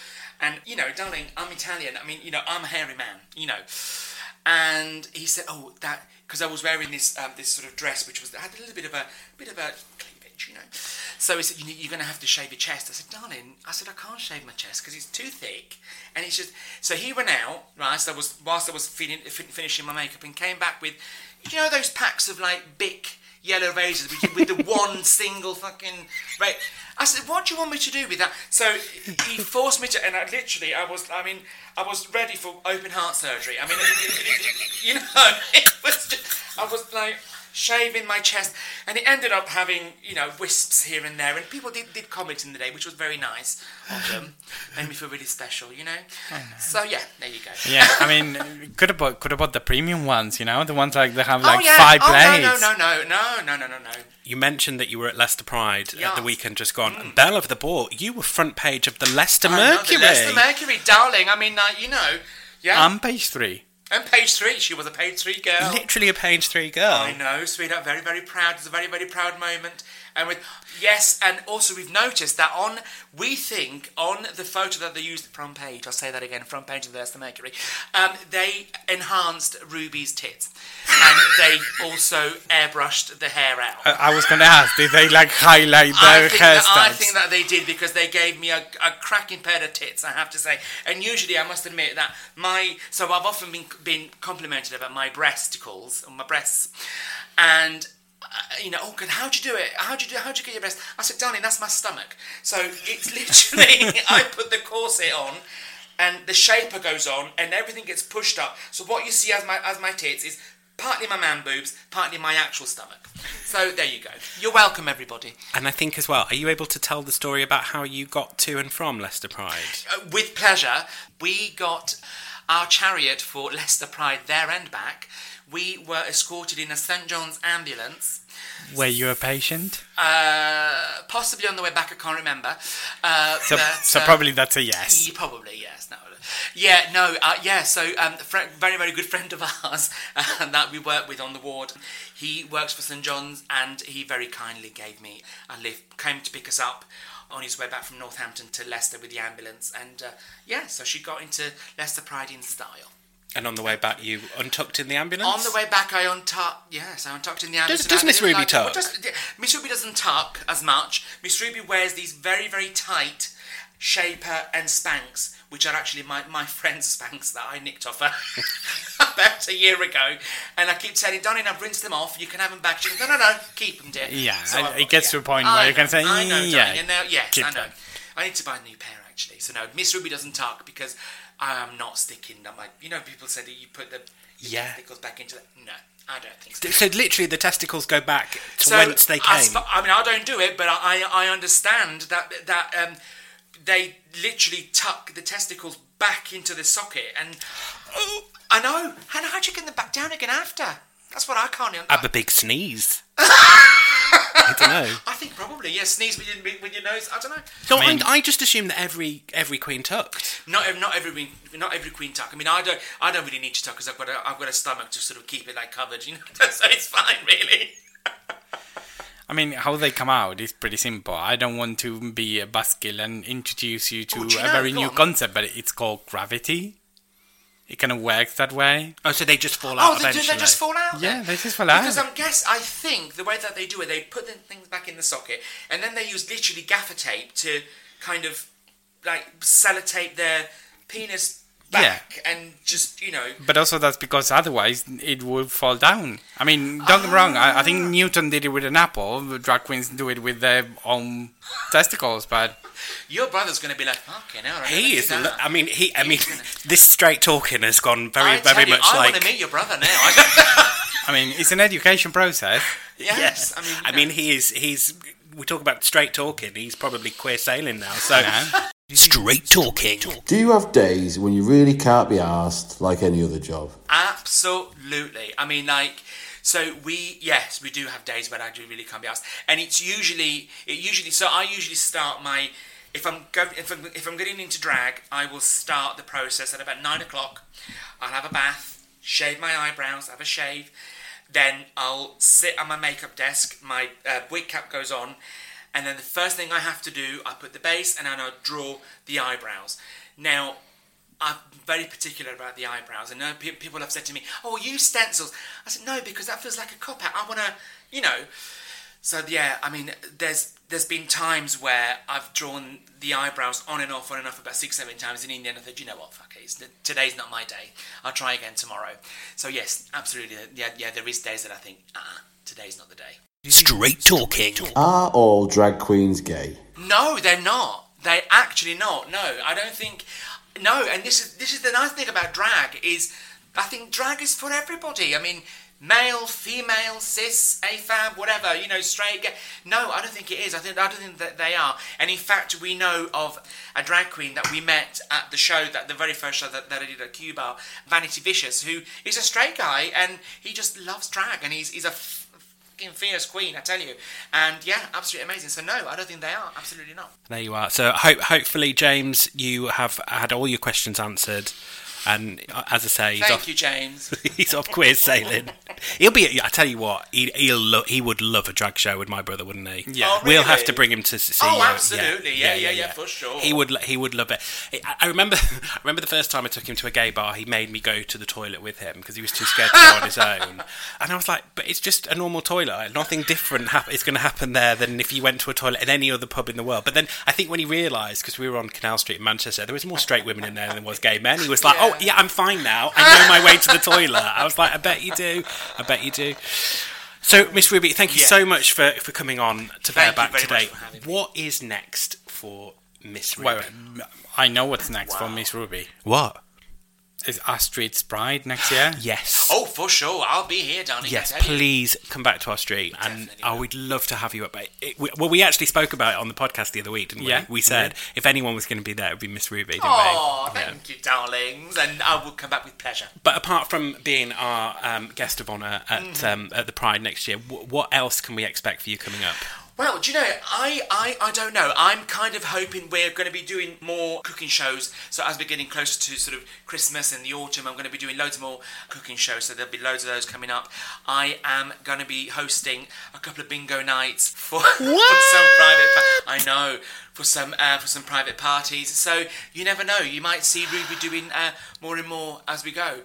B: and you know, darling, I'm Italian. I mean, you know, I'm a hairy man. You know, and he said, "Oh, that." Because I was wearing this um, this sort of dress, which was had a little bit of a bit of a you know. So he said, you, "You're going to have to shave your chest." I said, "Darling," I said, "I can't shave my chest because it's too thick." And it's just so he went out right. So I was whilst I was fin- finishing my makeup and came back with, you know, those packs of like Bic yellow razors with, with the one [laughs] single fucking right. I said, "What do you want me to do with that?" So he forced me to, and I literally, I was, I mean, I was ready for open heart surgery. I mean, it, it, it, you know, it was just, I was like shaving my chest, and it ended up having you know wisps here and there. And people did, did comment in the day, which was very nice of them. [laughs] Made me feel really special, you know. Oh, no. So yeah, there you go.
D: Yeah, I mean, could have bought could have bought the premium ones, you know, the ones like they have oh, like
B: oh, yeah.
D: five
B: oh,
D: blades.
B: No, no, no, no, no, no, no, no.
C: You mentioned that you were at Leicester Pride yes. at the weekend just gone. Mm. Belle of the Ball, you were front page of the Leicester
B: Mercury. Know, the Leicester Mercury, darling. I mean, uh, you know, yeah.
D: And page three
B: and page three, she was a page three girl.
C: Literally a page three girl.
B: I know, sweetheart. Very, very proud. It's a very, very proud moment. And with yes, and also we've noticed that on we think on the photo that they used the front page. I'll say that again. Front page of the Leicester Mercury. Um, they enhanced Ruby's tits, and [laughs] they also airbrushed the hair out.
D: I, I was going to ask, did they like highlight their
B: that, I think that they did because they gave me a, a cracking pair of tits, I have to say. And usually, I must admit that my so I've often been been complimented about my breasticles or my breasts, and. Uh, you know, oh, good. How'd you do it? How'd you do? How'd you get your breast? I said, darling, that's my stomach. So it's [laughs] literally, I put the corset on, and the shaper goes on, and everything gets pushed up. So what you see as my as my tits is partly my man boobs, partly my actual stomach. So there you go. You're welcome, everybody.
C: And I think as well, are you able to tell the story about how you got to and from Leicester Pride?
B: Uh, with pleasure. We got our chariot for Leicester Pride there and back. We were escorted in a St John's ambulance
D: Were you a patient?
B: Uh, possibly on the way back, I can't remember. Uh,
D: So,
B: but,
D: so
B: uh,
D: probably that's a yes.
B: Yeah, probably yes. No. Yeah, no, uh, yeah. So, um, a very, very good [laughs] friend of ours uh, that we work with on the ward. He works for St John's, and he very kindly gave me a lift. Came to pick us up on his way back from Northampton to Leicester with the ambulance, and uh, yeah, so she got into Leicester Pride in style.
C: And on the way back, you untucked in the ambulance.
B: On the way back, I untucked. Yes, I untucked in the ambulance.
C: does
B: I
C: Miss Ruby tuck?
B: well, does- Miss Ruby doesn't tuck as much. Miss Ruby wears these very, very tight shaper and Spanx, which are actually my, my friend's Spanx that I nicked off her [laughs] about a year ago. And I keep telling Darling, I've rinsed them off. You can have them back. She goes, no, no, no, keep them, dear.
D: Yeah,
B: So
D: it gets to a point where
B: I
D: you can
B: know,
D: say,
B: I know,
D: yeah,
B: darling, and now, yes,
D: keep
B: I know.
D: them.
B: I need to buy a new pair actually. So no, Miss Ruby doesn't tuck because I am not sticking. I'm like, you know, people say that you put the
C: Yeah.
B: testicles back into the. No, I don't think so.
C: So literally, the testicles go back to
B: So,
C: whence they
B: I,
C: came.
B: sp- I mean, I don't do it, but I I understand that that um, they literally tuck the testicles back into the socket, and [gasps] oh, I know. And how do you get them back down again after? That's what I can't. I
C: have a big sneeze. [laughs] I don't know.
B: I think probably yeah. Sneeze with your, with your nose. I don't know.
C: So I,
D: mean-
C: I just assume that every every queen tucked.
B: Not ev- not every not every queen tuck. I mean, I don't I don't really need to tuck because I've got a I've got a stomach to sort of keep it like covered. You know, [laughs] so it's fine really. [laughs]
D: I mean, how they come out is pretty simple. I don't want to be a buskill and introduce you to
B: Oh, you
D: a
B: know?
D: very new
B: on.
D: concept, but it's called gravity. It kind of works that way.
C: Oh, so they just fall oh, out
B: Oh, they, do they just fall out?
D: Yeah,
B: then?
D: they just fall out.
B: Because I guess I think the way that they do it, they put the things back in the socket, and then they use literally gaffer tape to kind of like sellotape their penis back and just you know.
D: But also that's because otherwise it would fall down. I mean, don't get me wrong. I, I think ah. Newton did it with an apple. The drag queens do it with their own testicles. But
B: Your brother's going to be like, fucking hell. I
C: He is.
B: that."
C: I mean, he. I mean, [laughs] this straight talking has gone very,
B: I tell
C: very
B: you,
C: much
B: I
C: like.
B: want to meet your brother now. [laughs] I-
D: I mean, it's an education process. [laughs]
B: yes, I mean,
C: I mean, he is. He's. We talk about straight talking. He's probably queer sailing now. So straight talking.
E: Do you have days when you really can't be asked like any other job?
B: Absolutely. I mean, like, so we yes, we do have days when I do really can't be asked, and it's usually it usually so I usually start my if I'm going if I'm, if I'm getting into drag, I will start the process at about nine o'clock. I'll have a bath, shave my eyebrows, have a shave, then I'll sit on my makeup desk. My uh, wig cap goes on. And then the first thing I have to do, I put the base and then I draw the eyebrows. Now, I'm very particular about the eyebrows. I know people have said to me, "Oh, use stencils." I said, "No, because that feels like a cop out. I want to, you know." So yeah, I mean, there's there's been times where I've drawn the eyebrows on and off, on and off about six, seven times, and in the end I thought, you know what, fuck it, today's not my day. I'll try again tomorrow. So yes, absolutely, yeah, yeah. There is days that I think, ah, today's not the day.
C: Straight talking.
E: Are all drag queens gay?
B: No, they're not. They actually not. No, I don't think. No, and this is this is the nice thing about drag is I think drag is for everybody. I mean, male, female, cis, AFAB, whatever. You know, straight, gay. No, I don't think it is. I think I don't think that they are. And in fact, we know of a drag queen that we met at the show that the very first show that, that I did at Ku Bar, Vanity Vicious, who is a straight guy and he just loves drag and he's he's a f- fucking fierce queen, I tell you. And yeah, absolutely amazing. So no, I don't think they are. Absolutely not.
C: There you are. So hope, hopefully, James, you have had all your questions answered. And uh, as I say, he's
B: Thank
C: off.
B: you, James. [laughs]
C: He's off queer sailing. He'll be. I tell you what, he, he'll lo- he would love a drag show with my brother, wouldn't he?
D: Yeah.
B: Oh,
C: We'll have to bring him to see.
B: Oh,
C: you.
B: absolutely. Yeah, yeah, yeah, for sure.
C: He would. He would love it. I- I remember. [laughs] I remember the first time I took him to a gay bar. He made me go to the toilet with him because he was too scared to go on his [laughs] own. And I was like, "But it's just a normal toilet. Nothing different hap- is going to happen there than if you went to a toilet in any other pub in the world." But then I think when he realised, because we were on Canal Street in Manchester, there was more straight women in there than there was gay men. He was like, "Oh yeah, I'm fine now. I know my way to the toilet." I was like, "I bet you do. I bet you do." So, Miss Ruby, thank you
B: Yeah.
C: so much for, for coming on to
B: Thank you
C: Bareback today.
B: for me.
C: What is next for Miss Ruby?
D: Wait, wait, I know what's next for Miss Ruby.
C: What?
D: Is Astrid's Pride next year? [gasps]
C: Yes.
B: Oh, for sure. I'll be here, darling.
C: Yes,
B: I you.
C: please come back to our street, and
B: Definitely
C: oh,
B: will.
C: we'd love to have you up. It, we, well, we actually spoke about it on the podcast the other week, didn't we?
D: Yeah,
C: We said if anyone was going to be there, it would be Miss Ruby, didn't
B: Oh,
C: we? Yeah.
B: thank you, darlings, and I will come back with pleasure.
C: But apart from being our um, guest of honour at
B: Mm-hmm.
C: um, at the Pride next year, w- what else can we expect for you coming up?
B: Well, do you know, I, I, I don't know. I'm kind of hoping we're going to be doing more cooking shows. So as we're getting closer to sort of Christmas and the autumn, I'm going to be doing loads more cooking shows. So there'll be loads of those coming up. I am going to be hosting a couple of bingo nights for, [laughs] for some private. Pa- I know for some uh, for some private parties. So you never know. You might see Ruby doing uh, more and more as we go.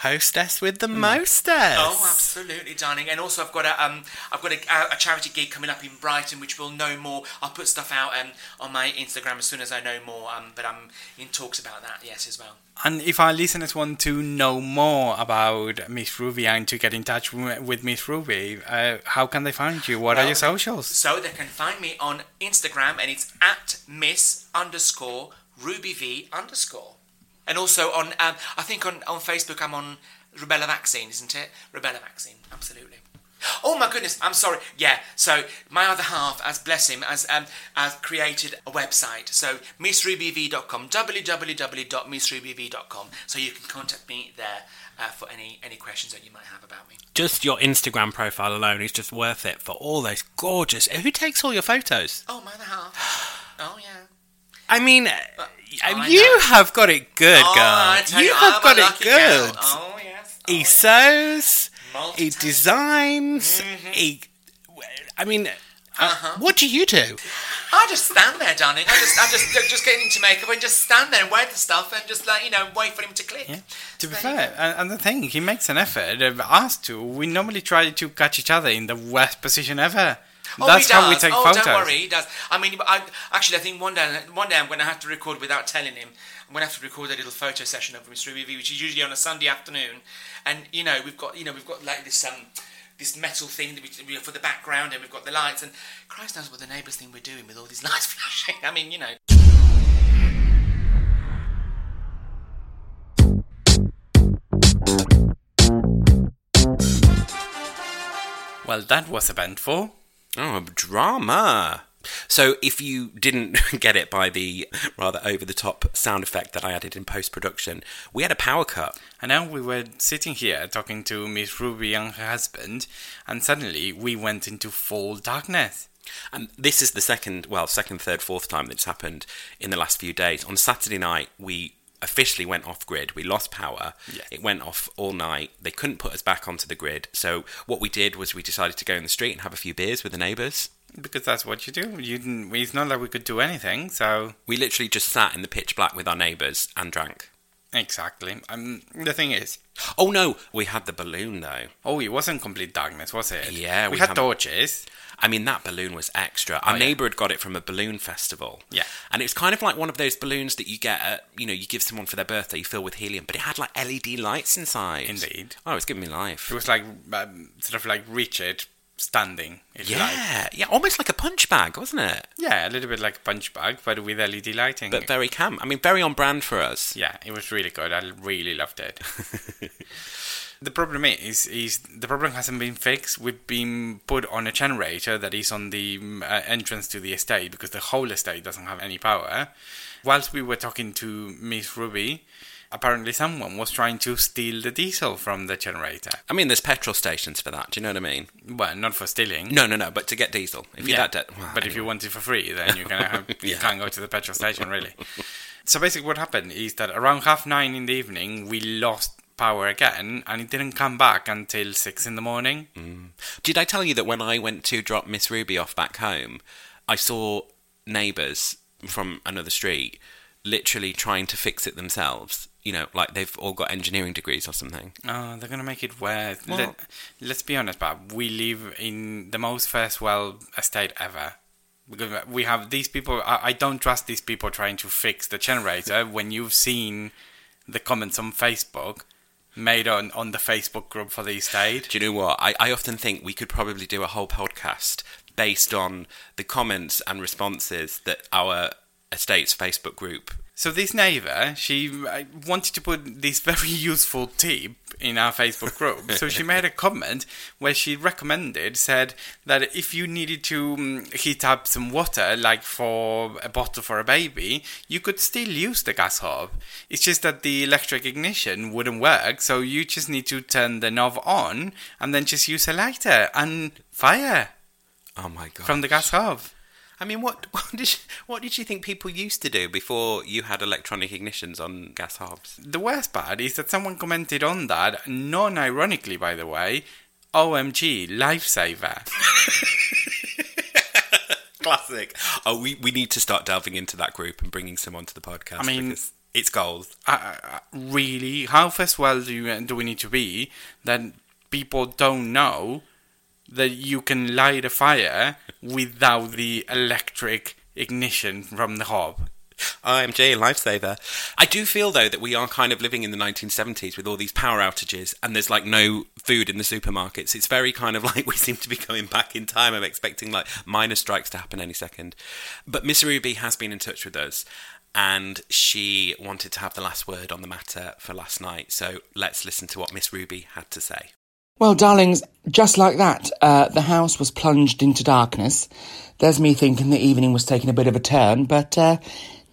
C: Hostess with the mostess.
B: Oh, absolutely, darling. And also, I've got a um, I've got a, a charity gig coming up in Brighton, which we'll know more. I'll put stuff out um, on my Instagram as soon as I know more. Um, but I'm in talks about that, yes, as well.
D: And if our listeners want to know more about Miss Ruby and to get in touch with Miss Ruby, uh, how can they find you? What are your socials?
B: So they can find me on Instagram, and it's at Miss underscore Ruby V underscore. And also on, um, I think on, on Facebook, I'm on Rubella Vaccine, isn't it? Rubella Vaccine, absolutely. Oh my goodness, I'm sorry. Yeah, so my other half, as bless him, has um, has created a website. So missrubyv.com, www.missrubyv.com. So you can contact me there uh, for any any questions that you might have about me.
C: Just your Instagram profile alone is just worth it for all those gorgeous. Who takes all your photos?
B: Oh, my other half. [sighs] Oh yeah.
C: I mean, uh,
B: I
C: you
B: know.
C: have got it good,
B: oh,
C: girl. You
B: you,
C: have
B: I'm
C: got it good.
B: girl. Oh yes. Oh,
C: He
B: yes.
C: sews. He designs. Mm-hmm. He. I mean,
B: Uh-huh.
C: what do you do?
B: I just stand there, darling. I just, I just, just get into makeup and just stand there and wear the stuff and just like you know wait for him to click.
D: Yeah. To be fair, and, and the thing, he makes an effort. Us two, we normally try to catch each other in the worst position ever.
B: Oh,
D: That's
B: he
D: how we
B: does.
D: take
B: oh,
D: photos.
B: don't worry, he does. I mean, I, actually, I think one day, one day I'm going to have to record without telling him. I'm going to have to record a little photo session of Mr. Ruby, which is usually on a Sunday afternoon. And you know, we've got, you know, we've got like this um, this metal thing that we, we- for the background, and we've got the lights. And Christ knows what the neighbours think we're doing with all these [laughs] lights flashing. I mean, you know.
D: Well, that was eventful.
C: Oh, drama. So, if you didn't [laughs] get it by the rather over the top sound effect that I added in post production, we had a power cut.
D: And now we were sitting here talking to Miss Ruby and her husband, and suddenly we went into full darkness.
C: And this is the second, well, second, third, fourth time that's happened in the last few days. On Saturday night, we officially went off grid. We lost power.
D: Yeah.
C: It went off all night. They couldn't put us back onto the grid. So, what we did was we decided to go in the street and have a few beers with the neighbours.
D: Because that's what you do. You didn't, it's not like we could do anything, so
C: We literally just sat in the pitch black with our neighbours and drank.
D: exactly. Um, the thing is,
C: Oh no, we had the balloon though.
D: oh, it wasn't complete darkness, was it?
C: Yeah,
D: we,
C: we
D: had
C: haven't-
D: torches.
C: I mean, that balloon was extra. Our
D: Oh, yeah.
C: neighbour had got it from a balloon festival.
D: Yeah.
C: And it was kind of like one of those balloons that you get at, you know, you give someone for their birthday, you fill with helium, but it had like LED lights inside.
D: Indeed.
C: Oh, it's giving me life.
D: It was like um, sort of like Richard standing, if you like.
C: Yeah, yeah, almost like a punch bag, wasn't it?
D: Yeah, a little bit like a punch bag, but with LED lighting.
C: But very cam. I mean, very on brand for us.
D: yeah, it was really good. I really loved it. [laughs] the problem is, is the problem hasn't been fixed. We've been put on a generator that is on the mm, uh, entrance to the estate because the whole estate doesn't have any power. Whilst we were talking to Miss Ruby, apparently someone was trying to steal the diesel from the generator.
C: I mean, there's petrol stations for that. Do you know what I mean?
D: Well, not for stealing.
C: No, no, no. But to get diesel, if you're
D: Yeah,
C: that de- well,
D: but if you
C: anyway.
D: want it for free, then you're gonna have, you
C: uh, [laughs]
D: can't go to the petrol station really. [laughs] so basically, what happened is that around half nine in the evening, we lost power again, and it didn't come back until six in the morning. Mm.
C: Did I tell you that when I went to drop Miss Ruby off back home, I saw neighbours from another street literally trying to fix it themselves? You know, like they've all got engineering degrees or something.
D: Oh, they're gonna make it worse.
C: Well-
D: Let, let's be honest, Bob. We live in the most first world estate ever. Because we have these people. I, I don't trust these people trying to fix the generator [laughs] when you've seen the comments on Facebook made on, on the Facebook group for the estate.
C: Do you know what? I, I often think we could probably do a whole podcast based on the comments and responses that our estate's Facebook group
D: So this neighbor, she uh, wanted to put this [laughs] very useful tip in our Facebook group. so she made a comment where she recommended, said that if you needed to um, heat up some water, like for a bottle for a baby, you could still use the gas hob. It's just that the electric ignition wouldn't work, so you just need to turn the knob on and then just use a lighter and fire
C: Oh my god!
D: from the gas hob.
C: I mean, what [laughs] what did you, what did you think people used to do before you had electronic ignitions on gas hobs?
D: The worst part is that someone commented on that, non ironically, by the way, OMG, lifesaver. [laughs]
C: Classic. Oh, we, we need to start delving into that group and bringing some onto the podcast.
D: I mean-
C: because it's gold.
D: uh, uh, really? How first well do, you, do we need to be that people don't know that you can light a fire without the electric ignition from the hob?
C: I'm IMG lifesaver. I do feel though that we are kind of living in the 1970s with all these power outages, and there's like no food in the supermarkets. It's very kind of [laughs] like we seem to be going back in time. I'm expecting like miner strikes to happen any second. But Miss Ruby has been in touch with us, and she wanted to have the last word on the matter for last night. So let's listen to what Miss Ruby had to say.
B: Well, darlings, just like that, uh, the house was plunged into darkness. There's me thinking the evening was taking a bit of a turn, but uh,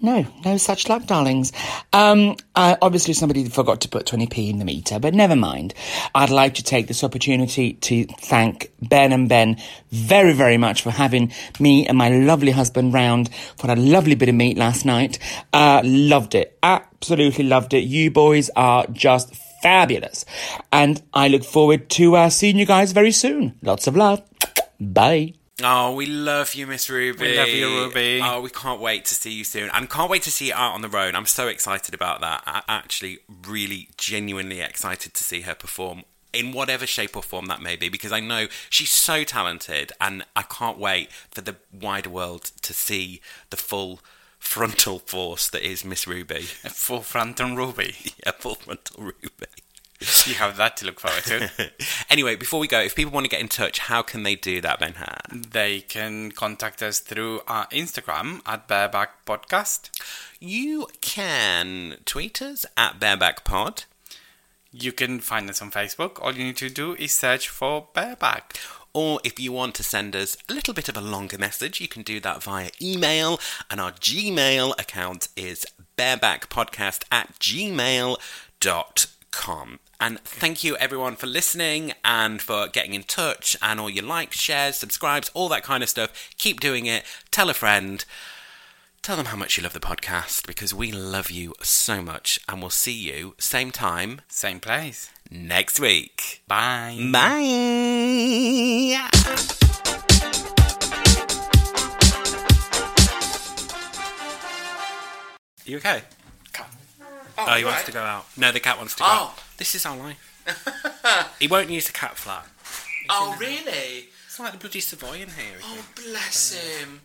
B: no, no such luck, darlings. Um, uh, obviously, somebody forgot to put 20p in the meter, but never mind. I'd like to take this opportunity to thank Ben and Ben very, very much for having me and my lovely husband round for a lovely bit of meat last night. Uh, loved it. Absolutely loved it. You boys are just fabulous. And I look forward to uh, seeing you guys very soon. Lots of love. [tsk] Bye.
C: Oh, we love you, Miss Ruby.
D: We love you, Ruby.
C: Oh, we can't wait to see you soon, and can't wait to see you out on the road. I'm so excited about that. I actually, really, genuinely excited to see her perform in whatever shape or form that may be, because I know she's so talented, and I can't wait for the wider world to see the full frontal force that is Miss Ruby. [laughs]
D: Full frontal Ruby. [laughs]
C: yeah, full frontal Ruby.
D: You have that to look forward to. [laughs]
C: anyway, before we go, if people want to get in touch, how can they do that, Ben Hart?
D: they can contact us through our Instagram at Bareback Podcast.
C: You can tweet us at barebackpod.
D: You can find us on Facebook. All you need to do is search for Bareback.
C: Or if you want to send us a little bit of a longer message, you can do that via email. And our Gmail account is barebackpodcast at gmail.com. And thank you everyone for listening and for getting in touch and all your likes, shares, subscribes, all that kind of stuff. Keep doing it. Tell a friend. Tell them how much you love the podcast because we love you so much. And we'll see you same time
D: Same place.
C: Next week.
D: Bye.
C: Bye. You okay? Oh, he wants to go out. No, the cat wants to go.
B: Oh.
C: out. This is our life. [laughs] he won't use the cat flat.
B: Oh, really?
C: It's like the bloody Savoy in here.
B: Oh, bless him.